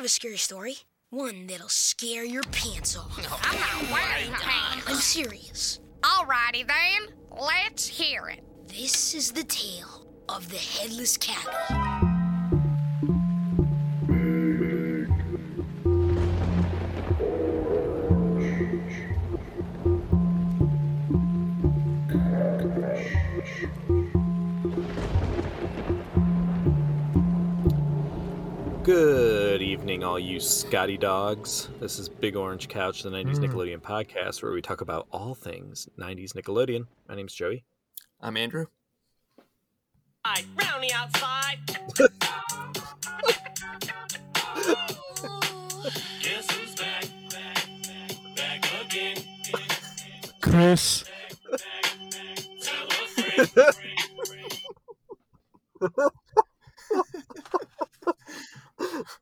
have a scary story. One that'll scare your pants off. I'm not wearing pants. I'm serious. Alrighty then, let's hear it. This is the tale of the headless cabby. Good evening, all you Scotty dogs. This is Big Orange Couch, the 90s hmm. Nickelodeon podcast, where we talk about all things 90s Nickelodeon. My name's Joey. I'm Andrew. Right, round the outside. Guess who's back? Back, back again. Chris. Tell a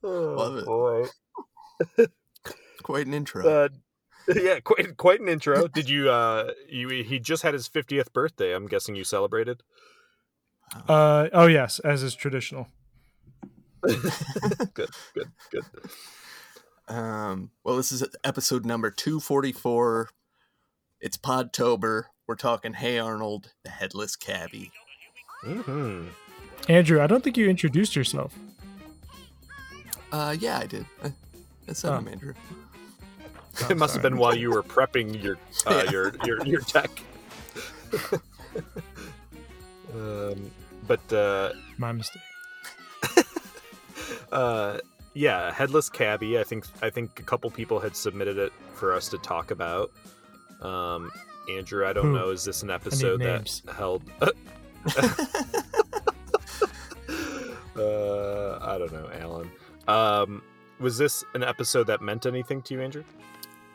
friend. Love it. boy. Quite an intro. Uh, yeah, quite quite an intro. Did you? uh you He just had his 50th birthday. I'm guessing you celebrated. Uh, oh yes, as is traditional. good, good, good. Um, well, this is episode number 244. It's Podtober. We're talking Hey Arnold, the headless cabbie. hmm Andrew, I don't think you introduced yourself. Uh, yeah, I did. I, I said Oh. I'm Andrew. It must have been while you were prepping your uh, Yeah. your, your your tech. um, but uh, My mistake. uh yeah headless cabbie i think i think a couple people had submitted it for us to talk about um andrew i don't Who? know is this an episode that names. held uh i don't know alan um was this an episode that meant anything to you andrew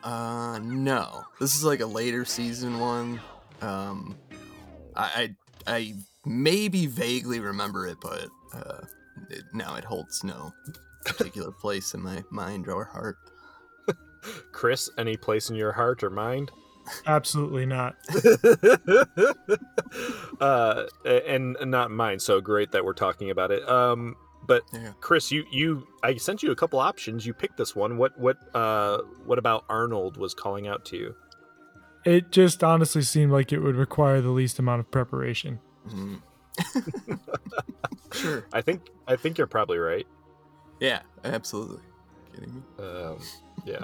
Uh, no. This is like a later season one. Um, I, I, I maybe vaguely remember it, but uh, it, no, it holds no particular place in my mind or heart. chris any place in your heart or mind Absolutely not. uh and not mine so great that we're talking about it um but Yeah. chris you you i sent you a couple options you picked this one what what uh what about arnold was calling out to you It just honestly seemed like it would require the least amount of preparation. Mm. sure. i think i think you're probably right Yeah, absolutely. Kidding me? um yeah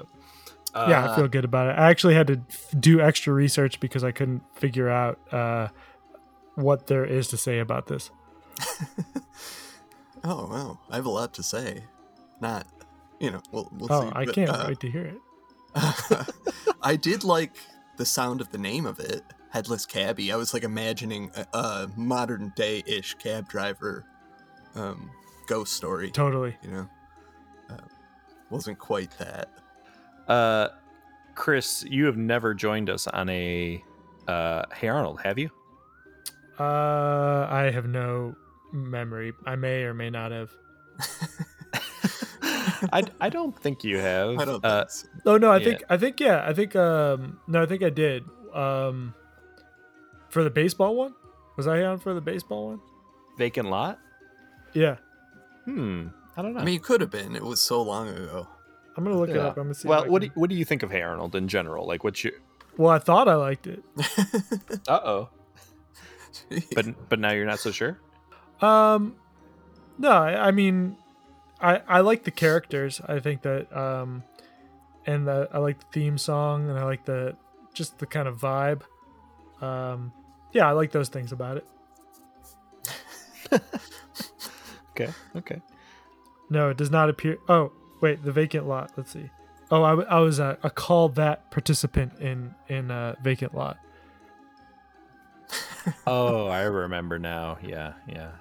yeah, Uh, I feel good about it. I actually had to f- do extra research because I couldn't figure out uh, what there is to say about this. Oh wow, I have a lot to say. Not, you know, we'll we'll oh, see. I but, can't uh, wait to hear it. I did like the sound of the name of it, headless Cabby. I was like imagining a, a modern day ish cab driver, um, ghost story. Totally. You know, uh, wasn't quite that. uh chris you have never joined us on a uh hey arnold have you Uh, I have no memory. I may or may not have. I, I don't think you have I don't uh, so. Oh no, I Yeah. think I think yeah, I think um no, I think I did. Um for the baseball one? Was I on for the baseball one? vacant lot Yeah. hmm i don't know I mean, it could have been. It was so long ago. I'm gonna look it up. I'm gonna see. well I what do, you, what do you think of hey arnold in general like what's your Well, I thought I liked it. uh-oh but but now you're not so sure Um no, I, I mean I I like the characters. I think that um and the, I like the theme song and I like the just the kind of vibe. Um yeah, I like those things about it. okay okay No, it does not appear. Oh, wait, the vacant lot. Let's see. Oh, I, I was a, a call that participant in in uh, vacant lot. Oh i remember now yeah yeah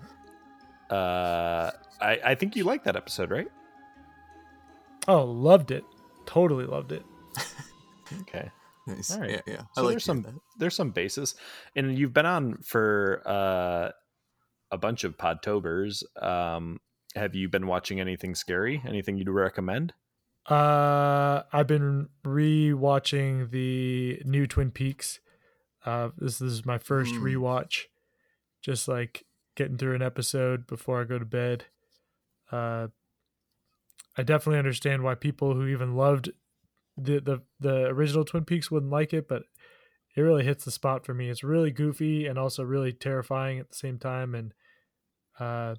uh i i think you like that episode right Oh, loved it. Totally loved it. okay nice. All right. Yeah, yeah. So I like there's some there's some basis, and you've been on for uh, a bunch of Podtobers. Um, have you been watching anything scary? Anything you'd recommend? Uh, I've been rewatching the new Twin Peaks. Uh, this, this is my first Mm. rewatch. Just like getting through an episode before I go to bed. Uh, I definitely understand why people who even loved the the the original Twin Peaks wouldn't like it, but it really hits the spot for me. It's really goofy and also really terrifying at the same time, and uh,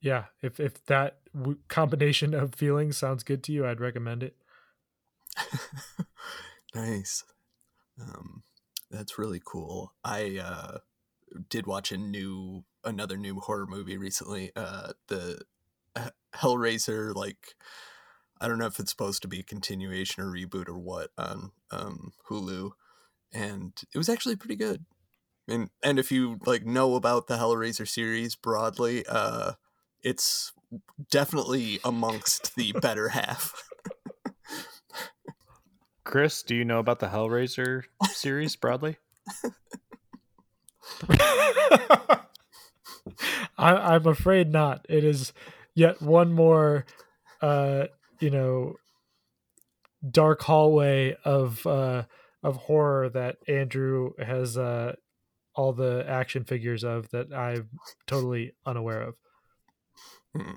yeah, if if that w- combination of feelings sounds good to you, I'd recommend it. nice. Um, that's really cool. I uh, did watch a new, another new horror movie recently. Uh, the Hellraiser, like, I don't know if it's supposed to be a continuation or reboot or what on um, Hulu, and it was actually pretty good. And and if you like know about the Hellraiser series broadly, uh, it's definitely amongst the better half. Chris, do you know about the Hellraiser series broadly? I, I'm afraid not. It is yet one more, uh, you know, dark hallway of uh, of horror that Andrew has uh, all the action figures of that I'm totally unaware of. Hmm.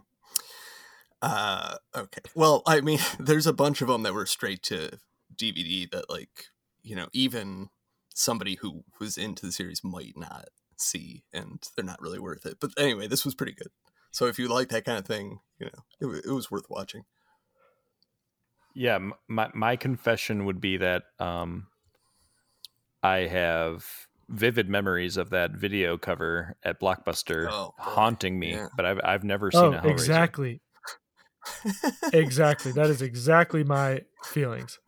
Uh, okay. Well, I mean, there's a bunch of them that were straight to DVD that, like, you know, even somebody who was into the series might not see, and they're not really worth it. But anyway, this was pretty good. So if you like that kind of thing, you know, it, it was worth watching. Yeah, my my confession would be that um, I have vivid memories of that video cover at Blockbuster Oh, haunting me, Yeah. but I've I've never seen Oh, a Hellraiser. exactly, exactly. That is exactly my feelings.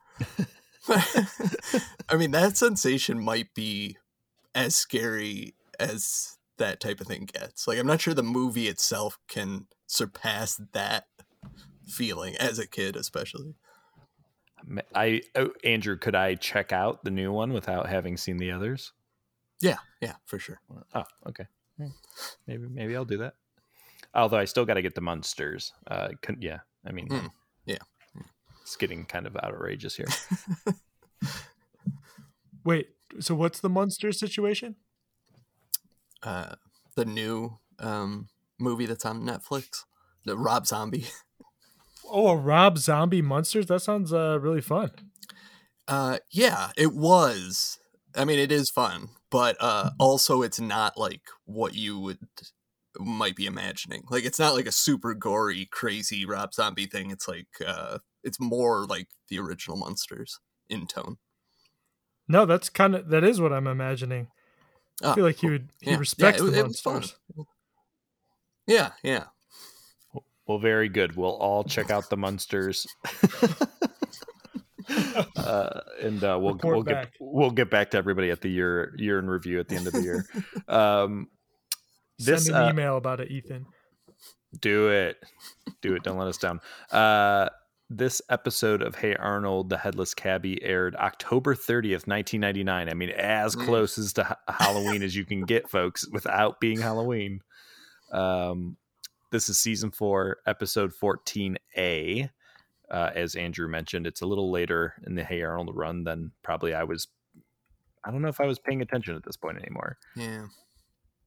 I mean, that sensation might be as scary as that type of thing gets. Like, I'm not sure the movie itself can surpass that feeling as a kid, especially. I oh, Andrew, could I check out the new one without having seen the others? Yeah, yeah, for sure. Oh, okay. Hmm. Maybe maybe I'll do that. Although I still got to get the Munsters. Uh, yeah, I mean, yeah. It's getting kind of outrageous here. Wait, so what's the monster situation? Uh, the new um, movie that's on Netflix, the Rob Zombie. Oh, a Rob Zombie Munsters. That sounds uh, really fun. Uh, yeah, it was. I mean, it is fun, but uh, also it's not like what you would might be imagining. Like, it's not like a super gory, crazy Rob Zombie thing. It's like uh, it's more like the original Munsters in tone. No, that's kind of that is what I'm imagining. I Ah, feel like he would he Yeah, yeah, respects it the it was fun. Munsters. Yeah, yeah. Well, very good. We'll all check out the Munsters, uh, and uh, we'll Report we'll get we'll get back to everybody at the year year in review at the end of the year. Um, this Send an uh, email about it, Ethan. do it, do it. Don't let us down. Uh, this episode of Hey Arnold, the Headless Cabbie aired October 30th, 1999. I mean, as Mm. close as to Ha- Halloween as you can get, folks, without being Halloween. Um, this is season four, episode 14A. Uh, as Andrew mentioned, it's a little later in the Hey Arnold run than probably I was. I don't know if I was paying attention at this point anymore. Yeah.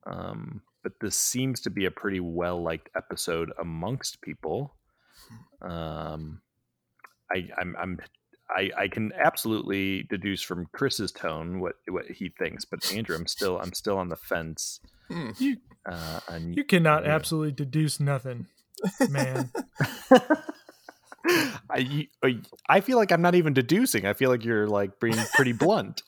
Um, but this seems to be a pretty well liked episode amongst people. Um, I, I'm, I'm, I, I can absolutely deduce from Chris's tone what what he thinks, but Andrew, I'm still, I'm still on the fence. Hmm. You Uh, on, you cannot yeah. absolutely deduce nothing, man. I, you- I- I feel like I'm not even deducing. I feel like you're like being pretty blunt.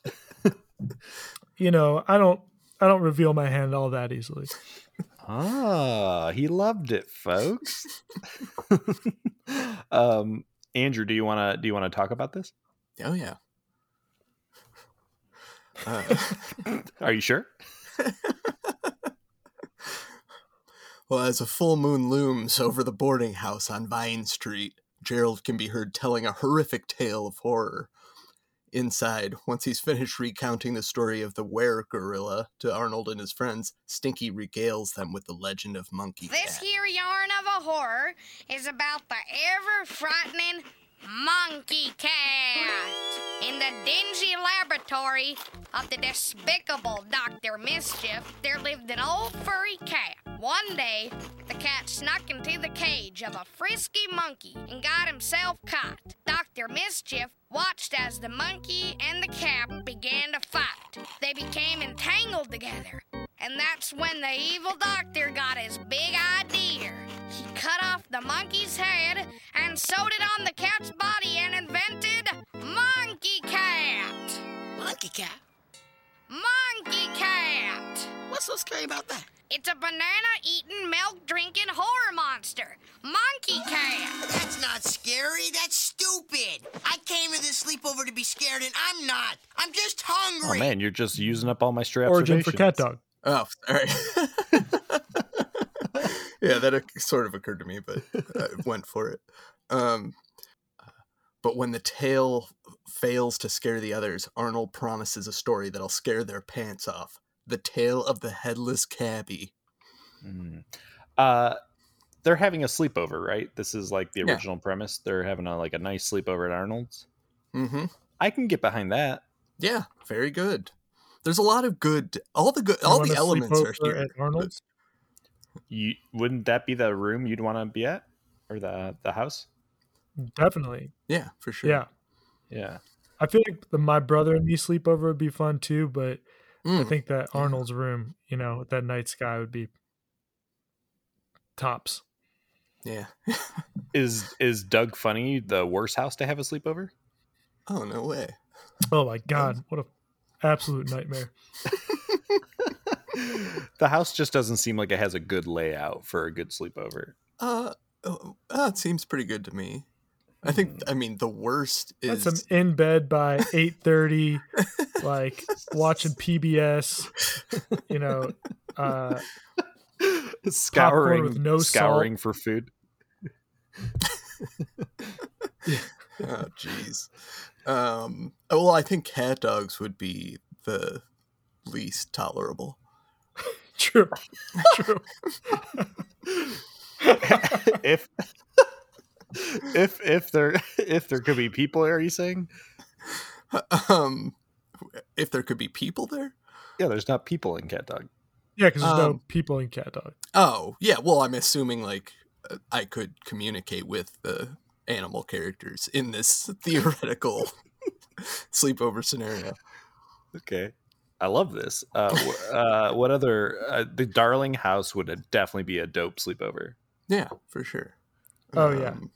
you know, I don't I don't reveal my hand all that easily. Ah, he loved it, folks. um, Andrew, do you want to do you want to talk about this? Oh yeah. Uh, Are you sure? well, as a full moon looms over the boarding house on Vine Street, Gerald can be heard telling a horrific tale of horror. Inside, once he's finished recounting the story of the were gorilla to Arnold and his friends, Stinky regales them with the legend of Monkey This Cat. here yarn of a horror is about the ever frightening monkey cat. In the dingy laboratory of the despicable Dr. Mischief, there lived an old furry cat, One day, the cat snuck into the cage of a frisky monkey and got himself caught. Dr. Mischief watched as the monkey and the cat began to fight. They became entangled together. And that's when the evil doctor got his big idea. He cut off the monkey's head and sewed it on the cat's body and invented Monkey Cat. Monkey cat. Monkey Cat. What's so scary about that? It's a banana eating, milk drinking horror monster. Monkey Cat. That's not scary. That's stupid. I came to this sleepover to be scared, and I'm not. I'm just hungry. Oh man, you're just using up all my stray Origin for observations. cat dog. Oh, sorry. yeah, that sort of occurred to me, but I went for it. Um, but when the tale fails to scare the others, Arnold promises a story that'll scare their pants off. The tale of the headless cabbie. Mm. Uh, they're having a sleepover, right? This is like the Yeah. original premise. They're having a, like a nice sleepover at Arnold's. Mm-hmm. I can get behind that. Yeah, very good. There's a lot of good. All the good. You All the elements are here. at Arnold's. You wouldn't that be the room you'd want to be at, or the the house? Definitely. Yeah, for sure. Yeah. Yeah. I feel like the, my brother and me sleepover would be fun too, but I Mm, think that Arnold's room, you know, with that night sky would be tops. yeah. Is is Doug Funnie the worst house to have a sleepover? Oh no way. Oh my god, what a absolute nightmare. the house just doesn't seem like it has a good layout for a good sleepover. Uh, oh, uh, it seems pretty good to me. I think. I mean, the worst is. That's some in bed by eight thirty, like watching PBS. You know, uh, scouring with no salt. scouring for food. oh, jeez. Um. Well, I think cat dogs would be the least tolerable. true, true. if if if there if there could be people, are you saying? Um, if there could be people there. Yeah, there's not people in Cat Dog. Yeah, because there's no Um, people in cat dog. Oh, yeah. Well, I'm assuming like uh, I could communicate with the animal characters in this theoretical sleepover scenario. Okay. I love this. Uh, uh, what other? Uh, the Darling House would definitely be a dope sleepover. Yeah, for sure. Oh, yeah. Um, Pete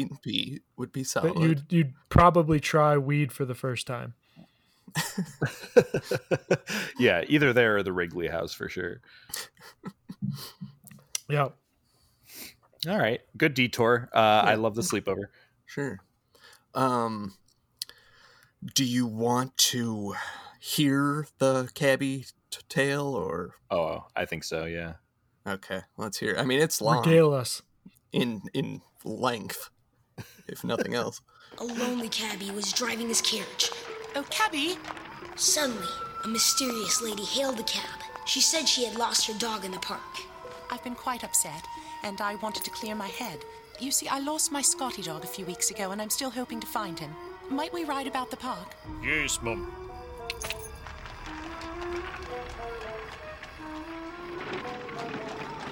and Pete would be That solid. you'd you'd probably try weed for the first time. yeah, either there or the Wrigley House for sure. Yeah. All right, good detour. Uh, I love the sleepover. Sure. Um, do you want to hear the cabbie t- tale or? Oh, I think so. Yeah. Okay, let's hear. I mean, it's long Regale us. in in length, if nothing else. A lonely cabbie was driving his carriage. Oh, cabby, Suddenly, a mysterious lady hailed the cab. She said she had lost her dog in the park. I've been quite upset, and I wanted to clear my head. You see, I lost my Scotty dog a few weeks ago, and I'm still hoping to find him. Might we ride about the park? Yes, Mum.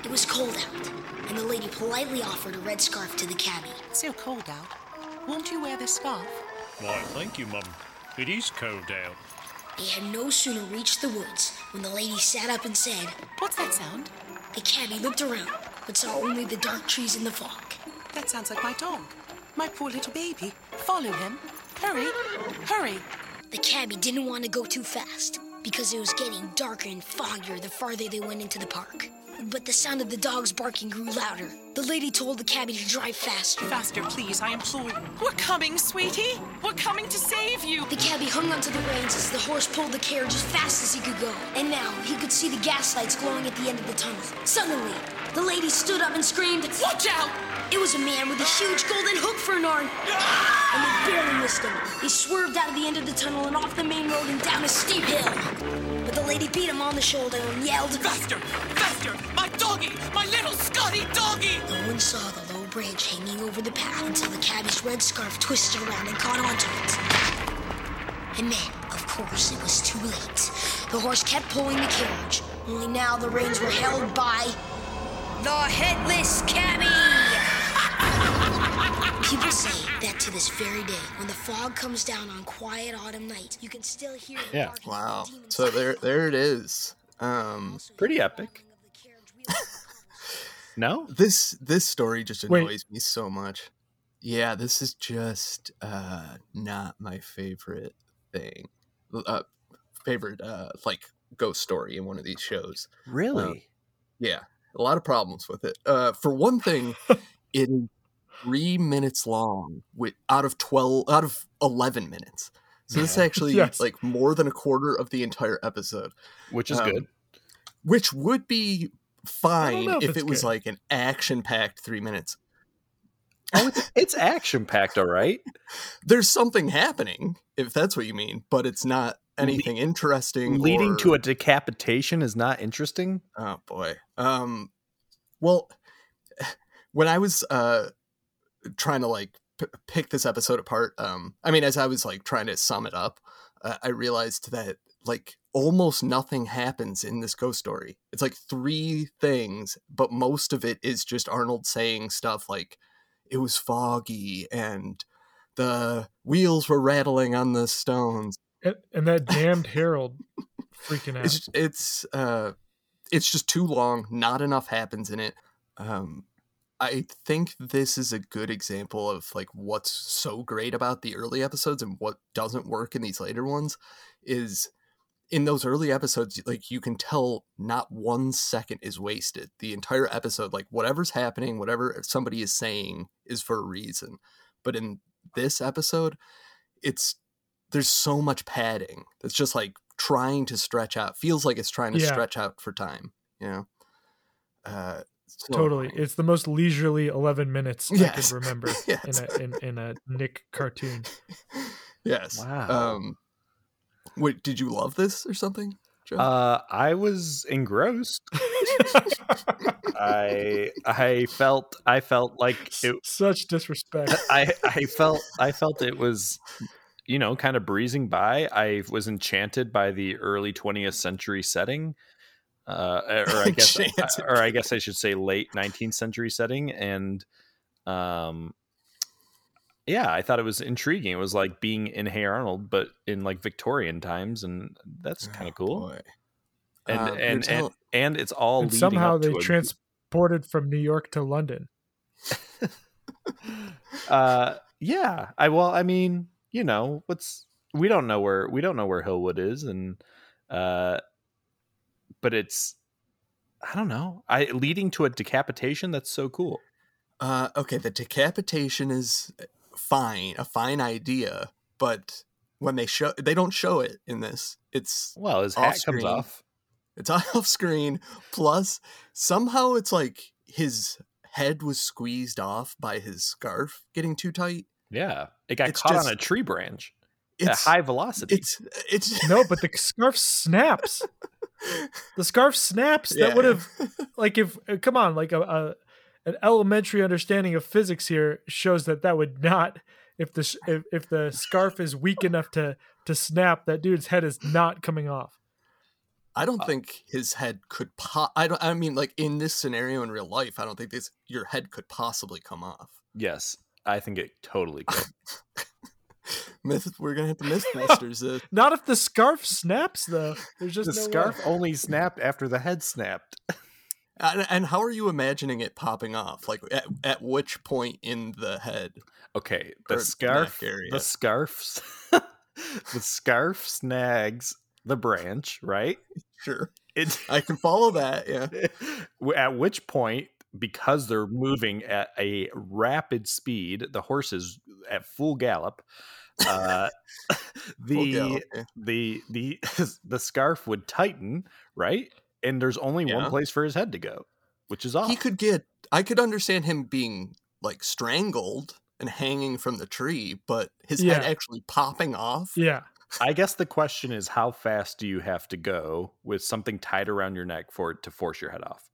It was cold out, and the lady politely offered a red scarf to the cabbie. It's so cold out. Won't you wear this scarf? Why, thank you, Mum. It is cold out. They had no sooner reached the woods when the lady sat up and said, What's that sound? The cabbie looked around, but saw only the dark trees in the fog. That sounds like my dog. My poor little baby. Follow him. Hurry, hurry. The cabbie didn't want to go too fast because it was getting darker and foggier the farther they went into the park. But the sound of the dogs barking grew louder. The lady told the cabbie to drive faster. Faster, please, I implore you. We're coming, sweetie. We're coming to save you. The cabbie hung onto the reins as the horse pulled the carriage as fast as he could go. And now he could see the gas lights glowing at the end of the tunnel. Suddenly, the lady stood up and screamed, Watch out! It was a man with a huge golden hook for an arm. And they barely missed him. He swerved out of the end of the tunnel and off the main road and down a steep hill. Lady beat him on the shoulder and yelled, Faster, faster! My doggy! My little Scotty doggy! No one saw the low branch hanging over the path until the cabbie's red scarf twisted around and caught onto it. And then, of course, it was too late. The horse kept pulling the carriage, only now the reins were held by The headless cabbie! People say that to this very day, when the fog comes down on quiet autumn nights, you can still hear the Yeah. Wow. the So there there it is. Um Pretty epic. whirring of the carriage wheels. No? this this story just Wait. annoys me so much. Yeah, this is just uh not my favorite thing. Uh favorite uh like ghost story in one of these shows. Really? Yeah, a lot of problems with it. Uh, for one thing, it is three minutes long with out of twelve out of eleven minutes. So this is actually Yes. like more than a quarter of the entire episode, Which is um, good. which would be fine if if, it was good. like an action-packed three minutes. Oh, it's, it's action packed, all right. There's something happening, if that's what you mean, but it's not anything interesting. Leading or- to a decapitation is not interesting. Oh boy. Um well when I was uh trying to like p- pick this episode apart um I mean as I was like trying to sum it up uh, I realized that like almost nothing happens in this ghost story. It's like three things but most of it is just Arnold saying stuff like it was foggy and the wheels were rattling on the stones And, and that damned Harold freaking out. it's it's uh it's just too long not enough happens in it um i think this is a good example of like what's so great about the early episodes and what doesn't work in these later ones is in those early episodes like you can tell not one second is wasted. The entire episode like whatever's happening whatever somebody is saying is for a reason. But in this episode it's there's so much padding that's just like trying to stretch out feels like it's trying to Yeah. stretch out for time you know? Uh so totally. long. It's the most leisurely 11 minutes I can remember Yes. in, a, in, in a Nick cartoon. yes Wow. um wait did you love this or something Joe? Uh, I was engrossed. I I felt I felt like it, Such disrespect. I I felt I felt it was you know kind of breezing by. I was enchanted by the early 20th century setting. Uh, or I guess or I guess I should say late 19th century setting and um yeah, I thought it was intriguing. It was like being in Hey Arnold but in like Victorian times and that's kind Oh, of cool. boy. And, Um, you're and, and it's all and leading somehow up to they a- transported from New York to London. uh yeah i well i mean you know what's we don't know where we don't know where hillwood is and uh but it's i don't know i leading to a decapitation that's so cool Uh, okay, the decapitation is fine, a fine idea, but when they show, they don't show it in this. It's well his Off hat comes off it's off screen. Plus, somehow it's like his head was squeezed off by his scarf getting too tight. yeah it got It's caught just- on a tree branch at It's high velocity it's it's No, but the scarf snaps. The scarf snaps. Yeah. That would have, like, if uh, come on, like a, a an elementary understanding of physics here shows that that would not. If the if, if the scarf is weak enough to to snap, that dude's head is not coming off. I don't think his head could pop. I don't. I mean, like in this scenario in real life, I don't think this your head could possibly come off. yes i think it totally could Myth. We're gonna have to Mythbusters this. Uh, Not if the scarf snaps, though. There's just the no scarf way. only snapped after the head snapped And, and how are you imagining it popping off? Like at, at which point in the head? Okay, the scarf, area. the scarfs, the scarf snags the branch, right? Sure, It, I can follow that. Yeah. at which point, because they're moving at a rapid speed, the horse is at full gallop. Uh, the yeah. the the the scarf would tighten, right? And there's only Yeah. one place for his head to go, which is off. He could get. I could understand him being like strangled and hanging from the tree, but his head actually popping off. Yeah, I guess the question is how fast do you have to go with something tied around your neck for it to force your head off?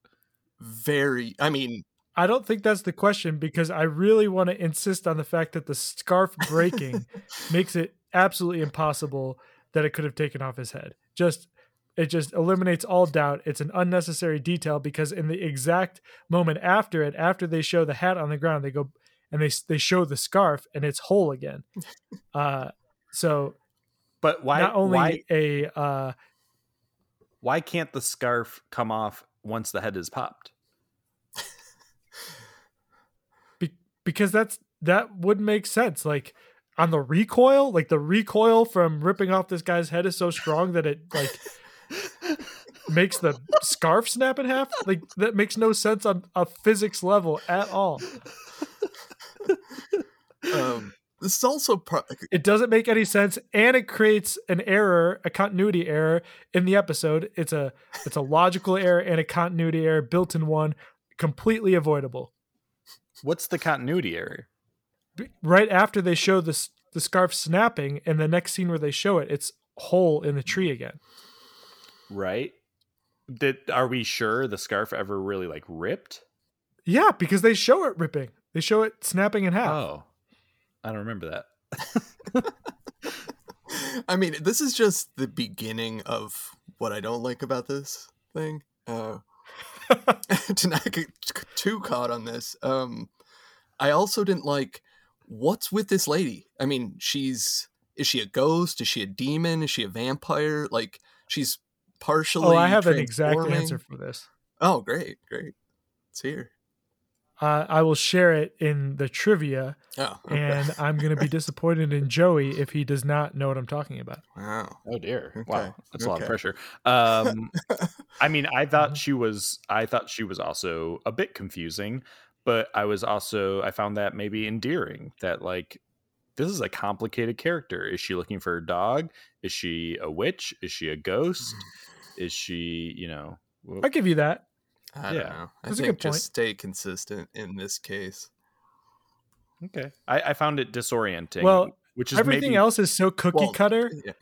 Very. I mean, I don't think that's the question because I really want to insist on the fact that the scarf breaking makes it absolutely impossible that it could have taken off his head. Just it just eliminates all doubt. It's an unnecessary detail because in the exact moment after it, after they show the hat on the ground, they go and they they show the scarf and it's whole again. Uh, so But why? not only why? a uh, Why can't the scarf come off once the head is popped? be- because that's that would make sense. Like on the recoil, like the recoil from ripping off this guy's head is so strong that it like makes the scarf snap in half. Like that makes no sense on a physics level at all. Um, this is also pro- It doesn't make any sense, and it creates an error, a continuity error in the episode. It's a it's a logical error and a continuity error built in one, completely avoidable. What's the continuity error? Right after they show this the scarf snapping, and the next scene where they show it, it's whole in the tree again. Right? Did are we sure the scarf ever really like ripped? Yeah, because they show it ripping. They show it snapping in half. Oh, I don't remember that. I mean, this is just the beginning of what I don't like about this thing. Uh, to not get too caught on this, um, I also didn't like what's with this lady. I mean, she's is she a ghost? Is she a demon? Is she a vampire? Like she's partially. oh, I have an exact answer for this. Oh, great, great. It's here. Uh, I will share it in the trivia, Oh, okay. and I'm going to be disappointed in Joey if he does not know what I'm talking about. wow. Oh dear! Okay, Wow, that's a lot of pressure. Um, I mean, I thought Mhm. she was. I thought she was also a bit confusing, but I was also. I found that maybe endearing. That like, this is a complicated character. Is she looking for a dog? Is she a witch? Is she a ghost? Mm. Is she? You know. I'll give you that. I Yeah. don't know. I That's a think good point. just stay consistent in this case. Okay. I, I found it disorienting. Well, which is Everything maybe, else is so cookie Well, cutter Yeah.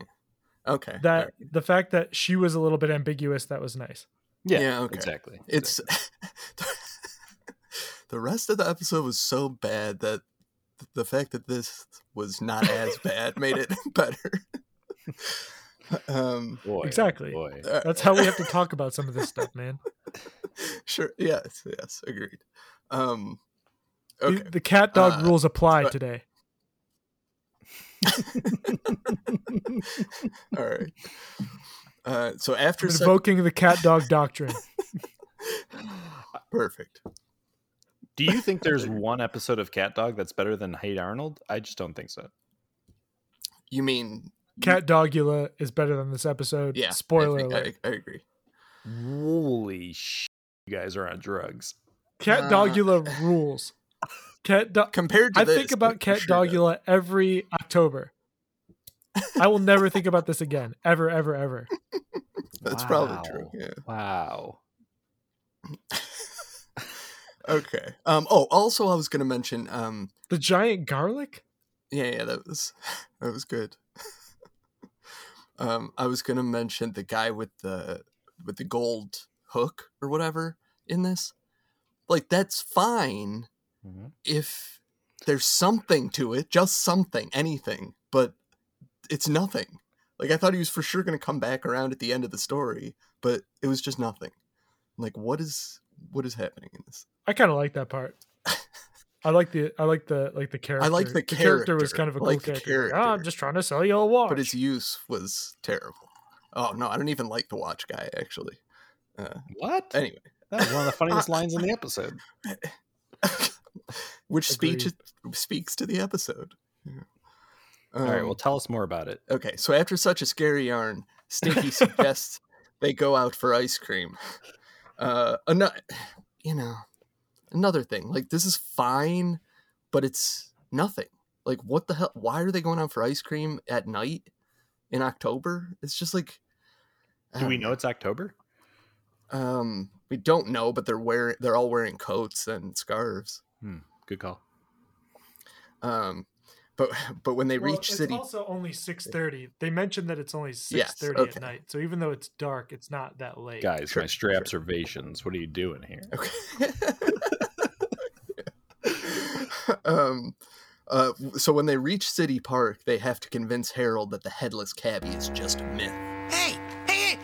Okay. that alright. the fact that she was a little bit ambiguous that was nice. Yeah. Yeah, okay. Exactly. It's the rest of the episode was so bad that the fact that this was not as bad made it better. um, Boy, Exactly. Boy. uh, That's how we have to talk about some of this stuff, man. sure. Yes. Yes. Agreed. Um, The- okay. The, cat dog Uh, rules apply but- today. All right. Uh, so after I'm sec- invoking the cat dog doctrine. perfect. Do you think there's one episode of Cat Dog that's better than Hey Arnold? I just don't think so. You mean Cat Dogula is better than this episode. Yeah. I Spoiler think- alert. I, I agree. Holy sh! You guys are on drugs. Cat Uh, Dogula rules. Cat Do- Compared to I this, think about Cat sure does. Dogula every October. I will never think about this again. Ever, ever, ever. That's probably true. Yeah. Wow. Okay. Um. Oh, also, I was gonna mention. Um. The giant garlic? Yeah. Yeah. That was. That was good. um. I was gonna mention the guy with the with the gold hook or whatever in this. Like that's fine Mhm. if there's something to it, just something, anything, but it's nothing. Like I thought he was for sure going to come back around at the end of the story, but it was just nothing. Like what is what is happening in this? I kind of like that part. I like the I like the like the character. I like the character was kind of a cool like the character. Like, "Ah, I'm just trying to sell you a watch. But his use was terrible. Oh no, I don't even like the watch guy actually. Uh, What? anyway, That was one of the funniest lines in the episode. which speech speaks to the episode. Yeah. All right. Um, Well, tell us more about it. Okay, so after such a scary yarn, Stinky suggests they go out for ice cream. Uh, another, you know, another thing. Like this is fine, but it's nothing. Like what the hell? Why are they going out for ice cream at night in October? It's just like. Do we know it's October? Um, we don't know, but they're wearing. They're all wearing coats and scarves. Good call. Um, but but when they well, reach it's city, also only six thirty. They mentioned that it's only six thirty yes, okay. at night, so even though it's dark, it's not that late. Guys, sure, my stray sure. observations. What are you doing here? Okay. um, uh, so when they reach City Park, they have to convince Harold that the headless cabbie is just a myth. Hey, hey, hey.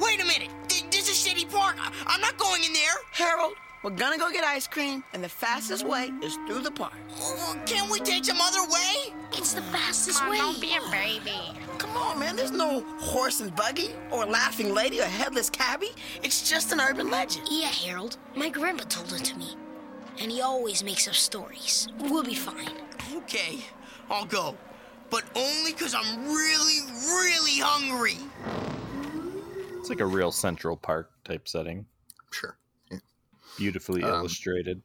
wait a minute! This is City Park. I'm not going in there, Harold we're gonna go get ice cream, and the fastest way is through the park. Oh, can't we take some other way? It's the fastest Come on, way. don't be a baby. Come on, man. There's no horse and buggy, or laughing lady, or headless cabbie. It's just an urban legend. Yeah, Harold. My grandpa told it to me. And he always makes up stories. We'll be fine. Okay, I'll go. But only because I'm really, really hungry. It's like a real Central Park type setting, Sure. Yeah. beautifully Um, illustrated.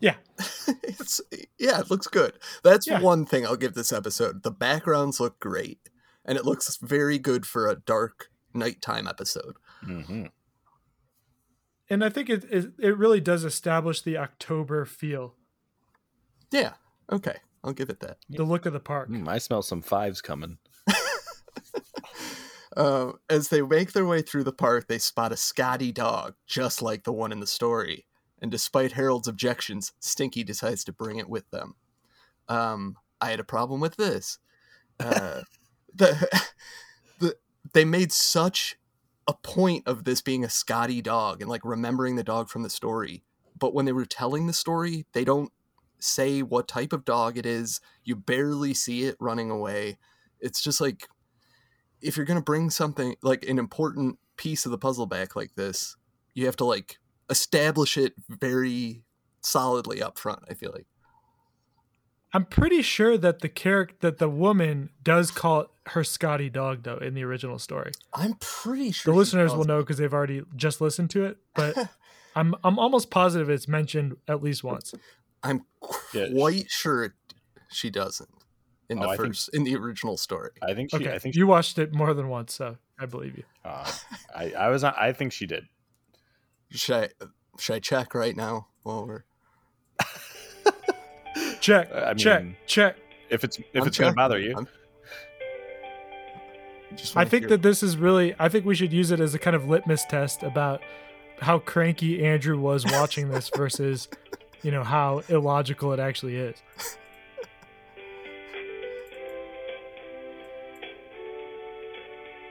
Yeah. it's yeah, it looks good. That's Yeah. one thing I'll give this episode. The backgrounds look great, and it looks very good for a dark nighttime episode. hmm And I think it, it it really does establish the October feel, Yeah. Okay, I'll give it that. the look of the park. Mm, I smell some fives coming. Uh, as they make their way through the park, they spot a Scotty dog, just like the one in the story. And despite Harold's objections, Stinky decides to bring it with them. Um, I had a problem with this. Uh, the, the they made such a point of this being a Scotty dog and like remembering the dog from the story. But when they were telling the story, they don't say what type of dog it is. You barely see it running away. It's just like if you're going to bring something like an important piece of the puzzle back like this, you have to like establish it very solidly up front, I feel like. I'm pretty sure that the character that the woman does call her Scotty dog though in the original story. I'm pretty sure The listeners will know because they've already just listened to it, but I'm I'm almost positive it's mentioned at least once. I'm Yeah, quite sure she doesn't in the Oh, I think- first in the original story. I think she. Okay, I think you watched it more than once, so I believe you. Uh, I, I was. not- I think she did. Should I should I check right now while we're Check, I check, mean, check. check If it's if I'm it's going to bother you, I'm- I think hear- that this is really. I think we should use it as a kind of litmus test about how cranky Andrew was watching this versus, you know, how illogical it actually is.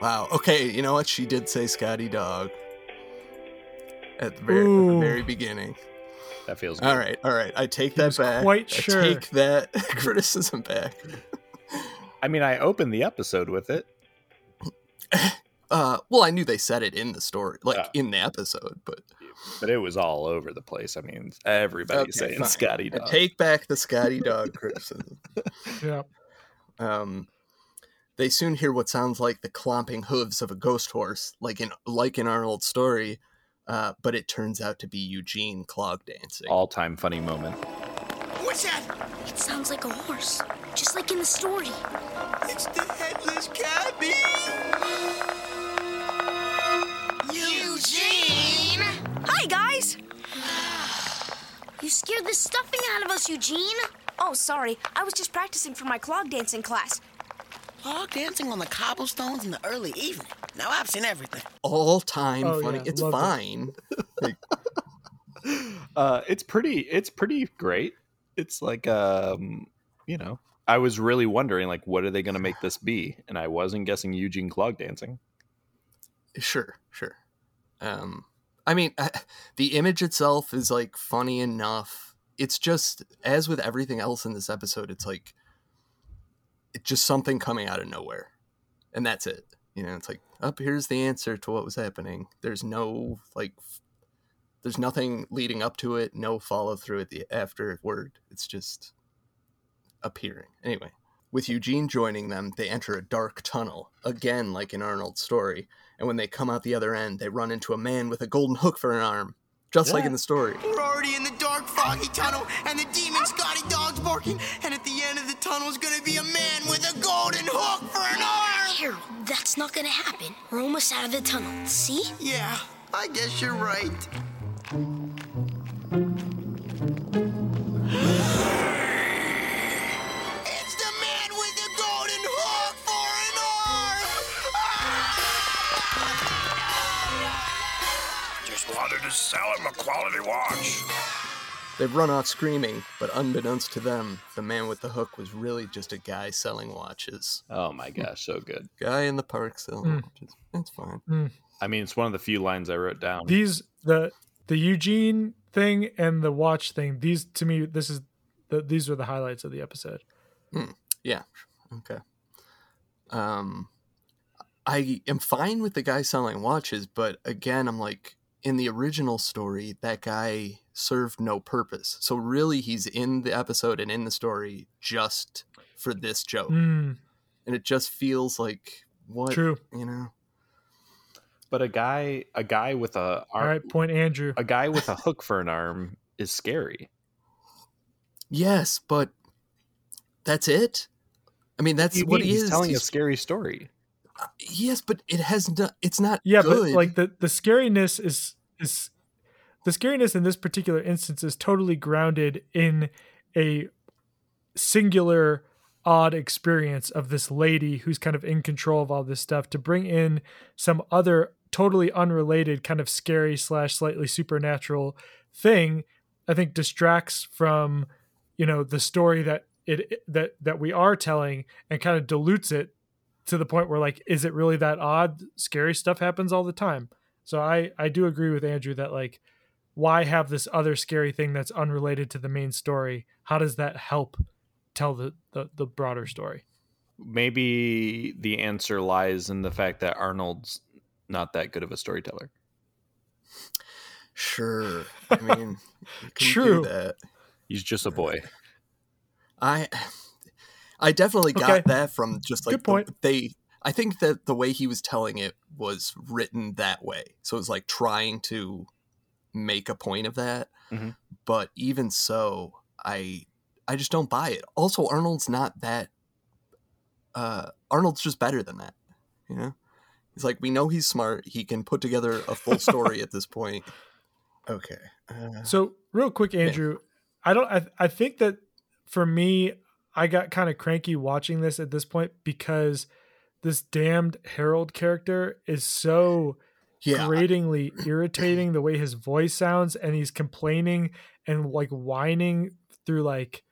Wow. Okay, you know what? She did say Scotty dog at the very, at the very beginning. that feels good. All right, all right. I take He that back. quite I sure. take that criticism back. I mean, I opened the episode with it. Uh, well, I knew they said it in the story, like in the episode, but but it was all over the place. I mean, everybody's Okay, saying fine. Scotty I dog. take back the Scotty dog criticism. Yeah. Um, they soon hear what sounds like the clomping hooves of a ghost horse, like in like in Arnold story, uh, but it turns out to be Eugene clog dancing. All time funny moment. What's that? It sounds like a horse, just like in the story. It's the headless cabby. Eugene! Hi, guys! You scared the stuffing out of us, Eugene. Oh, sorry. I was just practicing for my clog dancing class. Log dancing on the cobblestones in the early evening. Now I've seen everything. All time Oh, funny. yeah, It's loved it. fine. Like, Uh, it's pretty. It's pretty great. It's like um, you know, I was really wondering like, what are they going to make this be? And I wasn't guessing Eugene clog dancing. Sure, sure. Um, I mean, the image itself is like funny enough. It's just as with everything else in this episode, it's like it's just something coming out of nowhere, and that's it. You know, it's like up here's the answer to what was happening. There's no like, there's nothing leading up to it. No follow through at the afterward. It's just appearing. Anyway, with Eugene joining them, they enter a dark tunnel again, like in Arnold's story and when they come out the other end, they run into a man with a golden hook for an arm, just like in the story. We're already in the dark, foggy tunnel, and the demon Scotty dog's barking. And at the end of the tunnel is gonna be a man with a golden hook for an arm. Harold, that's not gonna happen. We're almost out of the tunnel. See? Yeah, I guess you're right. Wanted to sell him a quality watch. They run off screaming, but unbeknownst to them, the man with the hook was really just a guy selling watches. Oh my gosh, so good. Guy in the park selling Mm. watches. It's fine. I mean, it's one of the few lines I wrote down. These the the Eugene thing and the watch thing. These to me, this is the these are the highlights of the episode. Yeah. Okay. Um, I am fine with the guy selling watches, but again, I'm like, in the original story, that guy served no purpose. So really, he's in the episode and in the story just for this joke, Mm, and it just feels like what true. you know. But a guy, a guy with a All arm, right, point Andrew. a guy with a hook for an arm is scary. Yes, but that's it. I mean, that's You what mean he he's is. telling a scary story. Yes, but it has not. It's not. Yeah, good. but like the the scariness is is the scariness in this particular instance is totally grounded in a singular odd experience of this lady who's kind of in control of all this stuff to bring in some other totally unrelated kind of scary slash slightly supernatural thing i think distracts from you know the story that it that that we are telling and kind of dilutes it to the point where like is it really that odd scary stuff happens all the time so i i do agree with andrew that like why have this other scary thing that's unrelated to the main story how does that help tell the the, the broader story Maybe the answer lies in the fact that Arnold's not that good of a storyteller. sure. I mean, you can True. Do that. He's just a boy. I I definitely got Okay. that from just like Good point. The, they I think that the way he was telling it was written that way. So it was like trying to make a point of that. Mhm. But even so, I I just don't buy it. Also, Arnold's not that uh Arnold's just better than that. You know? He's like we know he's smart. He can put together a full story at this point. Okay. Uh, So real quick, Andrew, I don't. I, I think that for me, I got kind of cranky watching this at this point because this damned Harold character is so yeah. gratingly irritating the way his voice sounds, and he's complaining and like whining through like